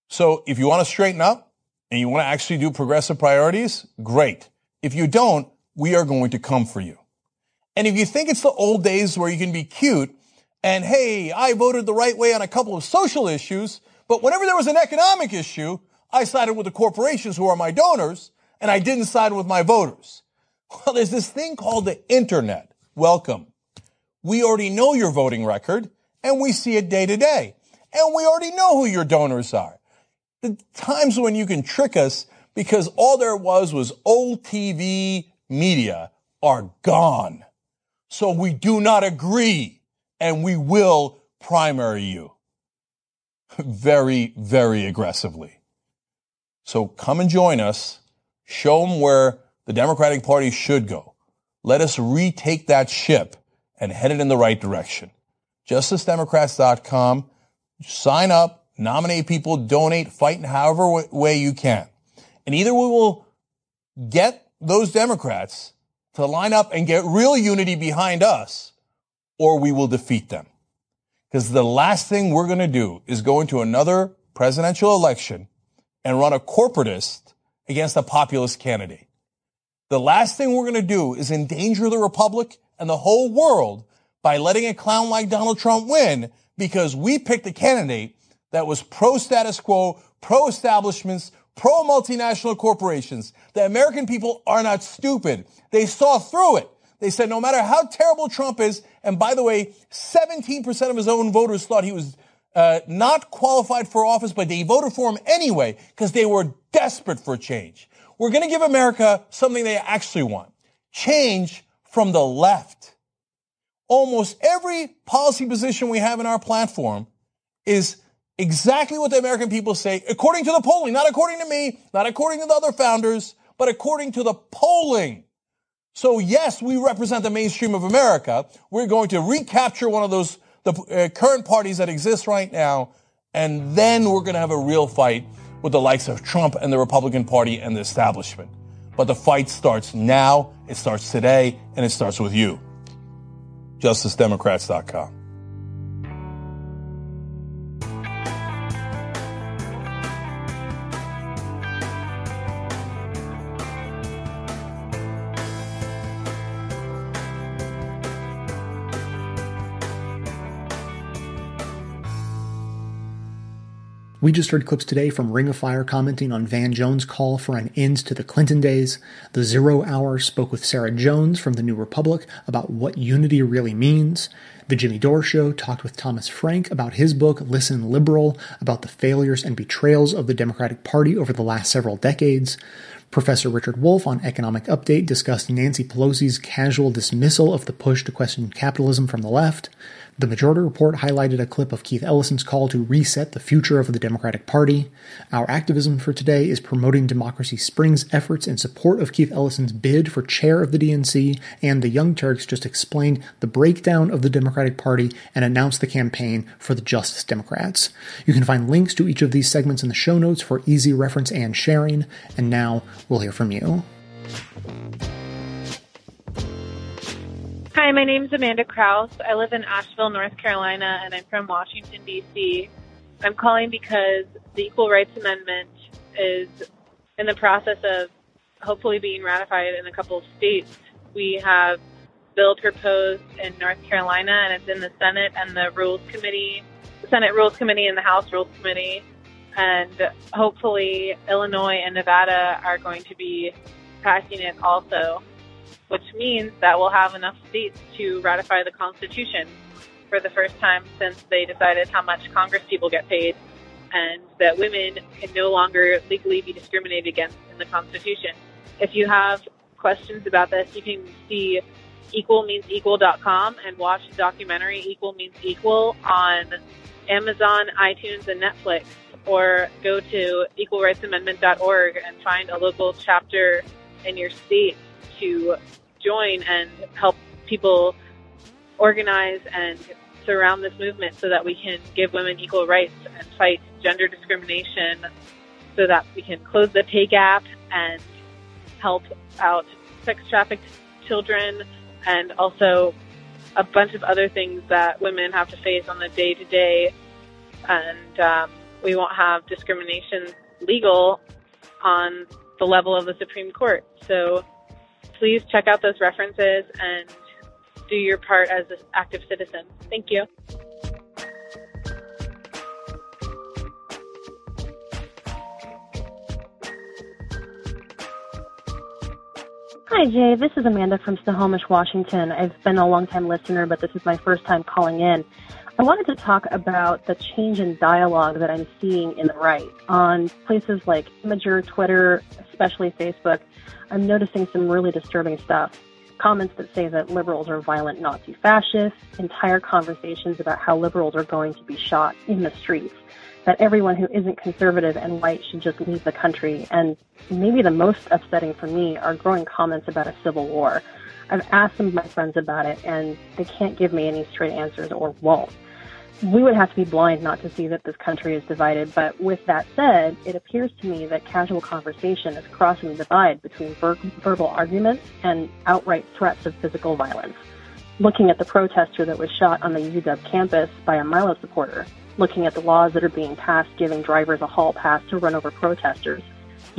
So if you want to straighten up and you want to actually do progressive priorities, great. If you don't, we are going to come for you. And if you think it's the old days where you can be cute and hey, I voted the right way on a couple of social issues, but whenever there was an economic issue, I sided with the corporations who are my donors and I didn't side with my voters. Well, there's this thing called the internet. Welcome. We already know your voting record and we see it day to day. And we already know who your donors are. The times when you can trick us because all there was was old TV media are gone. So we do not agree and we will primary you very, very aggressively. So come and join us. Show them where the Democratic Party should go. Let us retake that ship and head it in the right direction. JusticeDemocrats.com. Sign up, nominate people, donate, fight in however way you can. And either we will get those Democrats to line up and get real unity behind us, or we will defeat them. Because the last thing we're going to do is go into another presidential election and run a corporatist against a populist candidate. The last thing we're going to do is endanger the republic and the whole world by letting a clown like Donald Trump win because we picked a candidate that was pro status quo, pro establishments, pro multinational corporations. The American people are not stupid. They saw through it. They said no matter how terrible Trump is, and by the way, 17% of his own voters thought he was uh, not qualified for office, but they voted for him anyway because they were desperate for change. We're going to give America something they actually want. Change from the left. Almost every policy position we have in our platform is exactly what the American people say, according to the polling, not according to me, not according to the other founders, but according to the polling. So yes, we represent the mainstream of America. We're going to recapture one of those the uh, current parties that exist right now, and then we're going to have a real fight with the likes of Trump and the Republican Party and the establishment. But the fight starts now, it starts today, and it starts with you. JusticeDemocrats.com. We just heard clips today from Ring of Fire commenting on Van Jones' call for an end to the Clinton days. The Zero Hour spoke with Sarah Jones from the New Republic about what unity really means. The Jimmy Dore Show talked with Thomas Frank about his book, Listen Liberal, about the failures and betrayals of the Democratic Party over the last several decades. Professor Richard Wolff on Economic Update discussed Nancy Pelosi's casual dismissal of the push to question capitalism from the left. The Majority Report highlighted a clip of Keith Ellison's call to reset the future of the Democratic Party. Our activism for today is promoting Democracy Spring's efforts in support of Keith Ellison's bid for chair of the DNC, and the Young Turks just explained the breakdown of the Democratic Party and announced the campaign for the Justice Democrats. You can find links to each of these segments in the show notes for easy reference and sharing. And now we'll hear from you. Hi, my name is Amanda Kraus. I live in Asheville, North Carolina, and I'm from Washington, D.C. I'm calling because the Equal Rights Amendment is in the process of hopefully being ratified in a couple of states. We have bill proposed in North Carolina, and it's in the Senate and the Rules Committee, the Senate Rules Committee and the House Rules Committee. And hopefully, Illinois and Nevada are going to be passing it also which means that we'll have enough states to ratify the Constitution for the first time since they decided how much Congress people get paid and that women can no longer legally be discriminated against in the Constitution. If you have questions about this, you can see equalmeansequal.com and watch the documentary Equal Means Equal on Amazon, iTunes, and Netflix, or go to equalrightsamendment.org and find a local chapter in your state to join and help people organize and surround this movement so that we can give women equal rights and fight gender discrimination so that we can close the pay gap and help out sex trafficked children and also a bunch of other things that women have to face on the day to day. And um, we won't have discrimination legal on the level of the Supreme Court. So please check out those references and do your part as an active citizen. Thank you. Hi, Jay. This is Amanda from Snohomish, Washington. I've been a long-time listener, but this is my first time calling in. I wanted to talk about the change in dialogue that I'm seeing in the right. On places like Imgur, Twitter, especially Facebook, I'm noticing some really disturbing stuff. Comments that say that liberals are violent Nazi fascists, entire conversations about how liberals are going to be shot in the streets that everyone who isn't conservative and white should just leave the country. And maybe the most upsetting for me are growing comments about a civil war. I've asked some of my friends about it, and they can't give me any straight answers or won't. We would have to be blind not to see that this country is divided, but with that said, it appears to me that casual conversation is crossing the divide between ver- verbal arguments and outright threats of physical violence. Looking at the protester that was shot on the UW campus by a Milo supporter, looking at the laws that are being passed giving drivers a hall pass to run over protesters,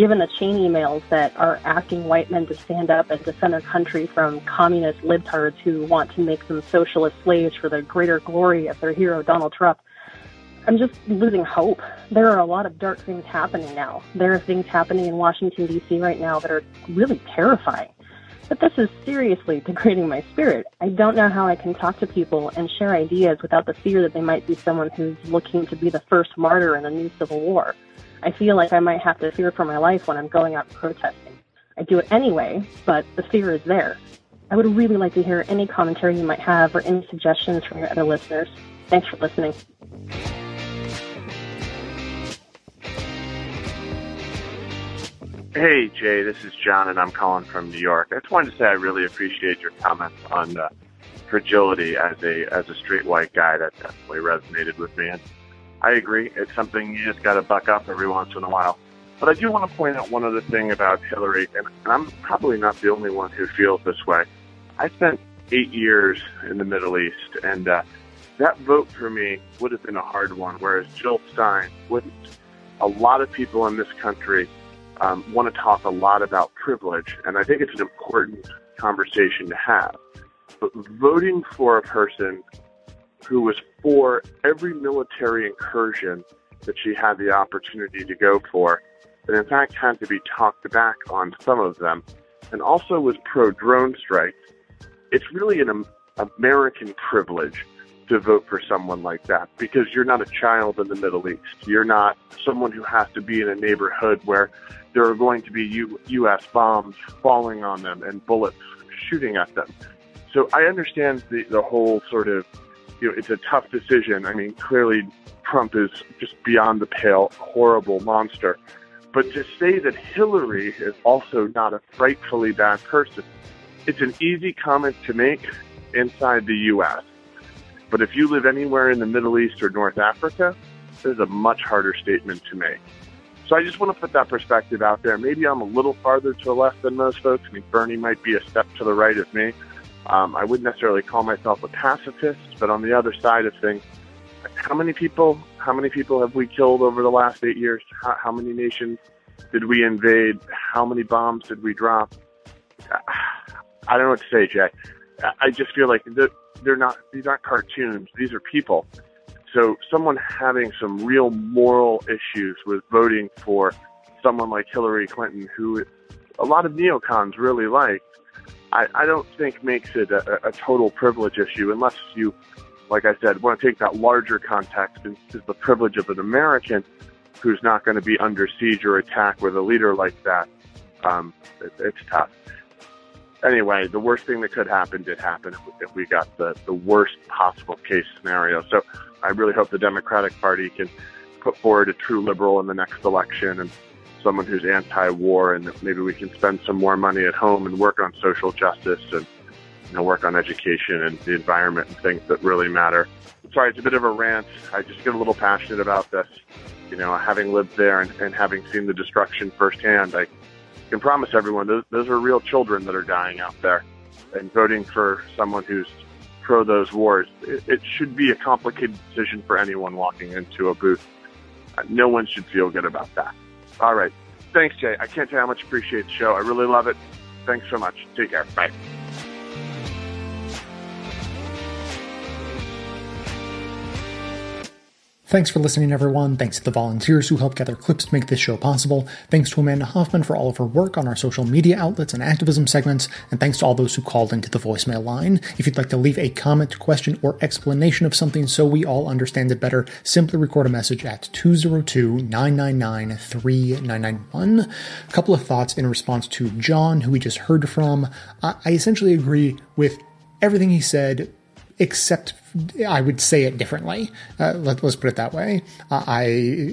given the chain emails that are asking white men to stand up and defend their country from communist libtards who want to make them socialist slaves for the greater glory of their hero Donald Trump. I'm just losing hope. There are a lot of dark things happening now. There are things happening in Washington, D.C. right now that are really terrifying. But this is seriously degrading my spirit. I don't know how I can talk to people and share ideas without the fear that they might be someone who's looking to be the first martyr in a new civil war. I feel like I might have to fear for my life when I'm going out protesting. I do it anyway, but the fear is there. I would really like to hear any commentary you might have or any suggestions from your other listeners. Thanks for listening. Hey, Jay, this is John, and I'm calling from New York. I just wanted to say I really appreciate your comments on uh, fragility as a as a straight white guy. That definitely resonated with me, and I agree. It's something you just got to buck up every once in a while. But I do want to point out one other thing about Hillary, and, I'm probably not the only one who feels this way. I spent eight years in the Middle East, and uh, that vote for me would have been a hard one, whereas Jill Stein wouldn't. A lot of people in this country um, want to talk a lot about privilege, and I think it's an important conversation to have. But voting for a person who was for every military incursion that she had the opportunity to go for, and in fact had to be talked back on some of them, and also was pro drone strikes, it's really an American privilege to vote for someone like that because you're not a child in the Middle East. You're not someone who has to be in a neighborhood where there are going to be U- U.S. bombs falling on them and bullets shooting at them. So I understand the, the whole sort of, you know, it's a tough decision. I mean, clearly Trump is just beyond the pale, horrible monster. But to say that Hillary is also not a frightfully bad person, it's an easy comment to make inside the U.S. But if you live anywhere in the Middle East or North Africa, this is a much harder statement to make. So I just want to put that perspective out there. Maybe I'm a little farther to the left than most folks. I mean, Bernie might be a step to the right of me. Um, I wouldn't necessarily call myself a pacifist, but on the other side of things, how many people? How many people have we killed over the last eight years? How, how many nations did we invade? How many bombs did we drop? I don't know what to say, Jay. I just feel like they're not. These aren't cartoons. These are people. So someone having some real moral issues with voting for someone like Hillary Clinton, who a lot of neocons really like, I, I don't think makes it a, a total privilege issue unless you like I said, want to take that larger context is, is the privilege of an American who's not going to be under siege or attack with a leader like that. Um, it, it's tough. Anyway, the worst thing that could happen did happen if we got the, the worst possible case scenario. So I really hope the Democratic Party can put forward a true liberal in the next election and someone who's anti-war, and maybe we can spend some more money at home and work on social justice and you know work on education and the environment and things that really matter. Sorry, it's a bit of a rant. I just get a little passionate about this. You know, having lived there and, and having seen the destruction firsthand, I can promise everyone those, those are real children that are dying out there. And voting for someone who's pro those wars, it, it should be a complicated decision for anyone walking into a booth. Uh, no one should feel good about that. All right. Thanks, Jay. I can't tell you how much I appreciate the show. I really love it. Thanks so much. Take care. Bye. Thanks for listening, everyone. Thanks to the volunteers who help gather clips to make this show possible. Thanks to Amanda Hoffman for all of her work on our social media outlets and activism segments. And thanks to all those who called into the voicemail line. If you'd like to leave a comment, question, or explanation of something so we all understand it better, simply record a message at 202 999 3991. A couple of thoughts in response to John, who we just heard from. I essentially agree with everything he said except I would say it differently. Uh, let, us put it that way. Uh, I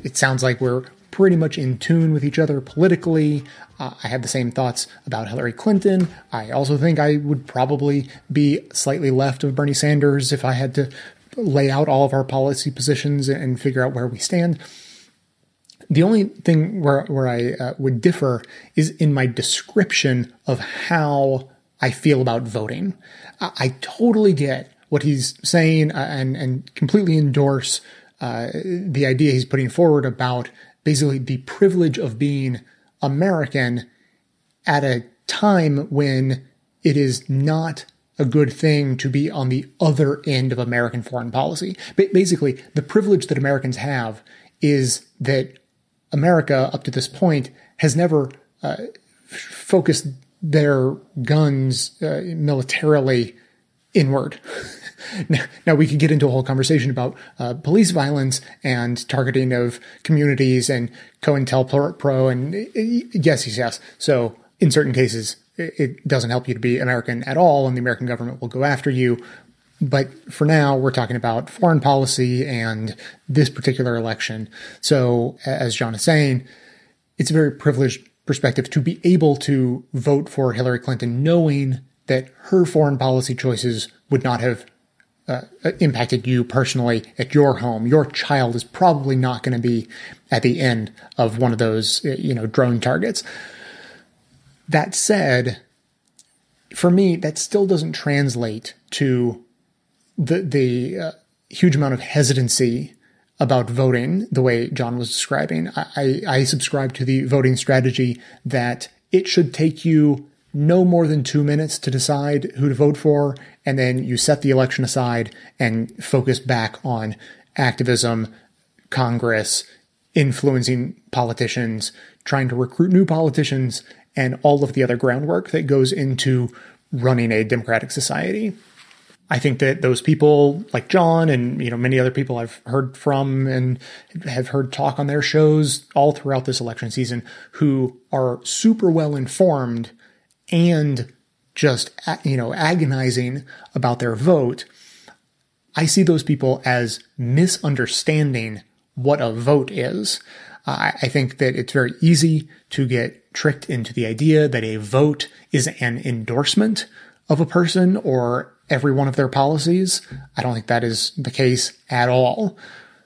it sounds like we're pretty much in tune with each other politically. Uh, I have the same thoughts about Hillary Clinton. I also think I would probably be slightly left of Bernie Sanders if I had to lay out all of our policy positions and figure out where we stand. The only thing where where I uh, would differ is in my description of how I feel about voting. I, I totally get what he's saying uh, and and completely endorse uh, the idea he's putting forward about basically the privilege of being American at a time when it is not a good thing to be on the other end of American foreign policy. Basically, the privilege that Americans have is that America, up to this point, has never uh, focused their guns uh, militarily inward. now, now, we could get into a whole conversation about uh, police violence and targeting of communities and COINTELPRO and yes, yes, yes. So in certain cases, it doesn't help you to be American at all, and the American government will go after you. But for now, we're talking about foreign policy and this particular election. So, as John is saying, it's a very privileged perspective to be able to vote for Hillary Clinton, knowing that her foreign policy choices would not have uh, impacted you personally at your home. Your child is probably not going to be at the end of one of those, uh, you know, drone targets. That said, for me, that still doesn't translate to the the uh, huge amount of hesitancy about voting the way John was describing. I, I, I subscribe to the voting strategy that it should take you no more than two minutes to decide who to vote for, and then you set the election aside and focus back on activism, Congress, influencing politicians, trying to recruit new politicians, and all of the other groundwork that goes into running a democratic society. I think that those people like John and you know many other people I've heard from and have heard talk on their shows all throughout this election season who are super well informed and just, you know, agonizing about their vote, I see those people as misunderstanding what a vote is. Uh, I think that it's very easy to get tricked into the idea that a vote is an endorsement of a person or every one of their policies. I don't think that is the case at all.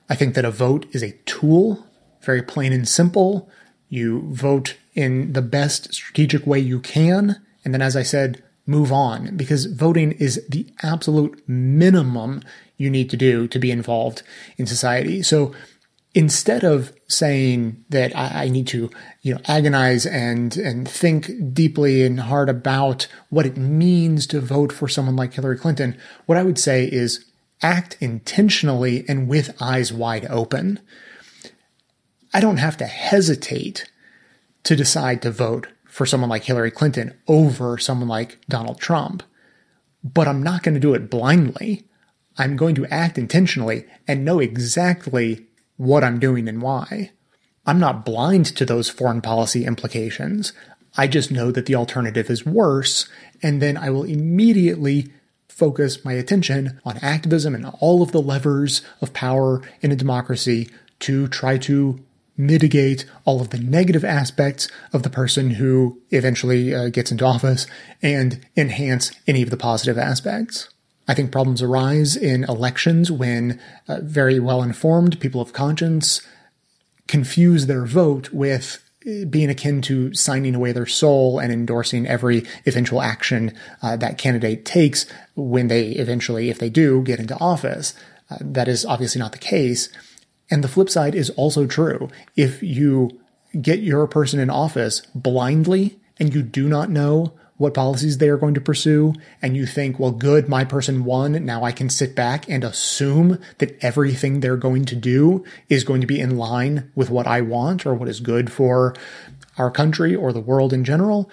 I think that a vote is a tool, very plain and simple. You vote in the best strategic way you can. And then, as I said, move on because voting is the absolute minimum you need to do to be involved in society. So instead of saying that I, need to, you know, agonize and, and think deeply and hard about what it means to vote for someone like Hillary Clinton, what I would say is act intentionally and with eyes wide open. I don't have to hesitate to decide to vote for someone like Hillary Clinton over someone like Donald Trump. But I'm not going to do it blindly. I'm going to act intentionally and know exactly what I'm doing and why. I'm not blind to those foreign policy implications. I just know that the alternative is worse, and then I will immediately focus my attention on activism and all of the levers of power in a democracy to try to mitigate all of the negative aspects of the person who eventually uh, gets into office and enhance any of the positive aspects. I think problems arise in elections when uh, very well informed people of conscience confuse their vote with uh, being akin to signing away their soul and endorsing every eventual action uh, that candidate takes when they eventually, if they do, get into office. Uh, that is obviously not the case. And the flip side is also true. If you get your person in office blindly and you do not know what policies they are going to pursue, and you think, well, good, my person won. Now I can sit back and assume that everything they're going to do is going to be in line with what I want or what is good for our country or the world in general.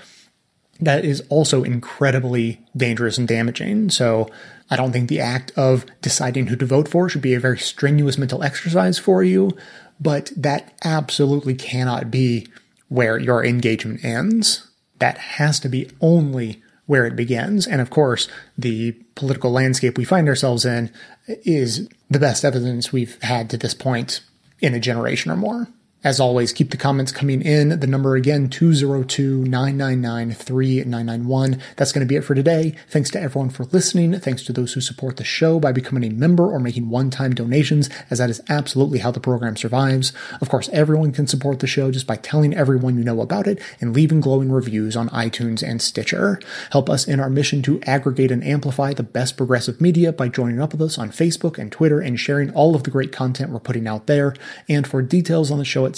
That is also incredibly dangerous and damaging. So I don't think the act of deciding who to vote for should be a very strenuous mental exercise for you, but that absolutely cannot be where your engagement ends that has to be only where it begins. And of course, the political landscape we find ourselves in is the best evidence we've had to this point in a generation or more. As always, keep the comments coming in. The number again, 202-999-3991. That's going to be it for today. Thanks to everyone for listening. Thanks to those who support the show by becoming a member or making one-time donations, as that is absolutely how the program survives. Of course, everyone can support the show just by telling everyone you know about it and leaving glowing reviews on iTunes and Stitcher. Help us in our mission to aggregate and amplify the best progressive media by joining up with us on Facebook and Twitter and sharing all of the great content we're putting out there. And for details on the show itself,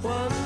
Stories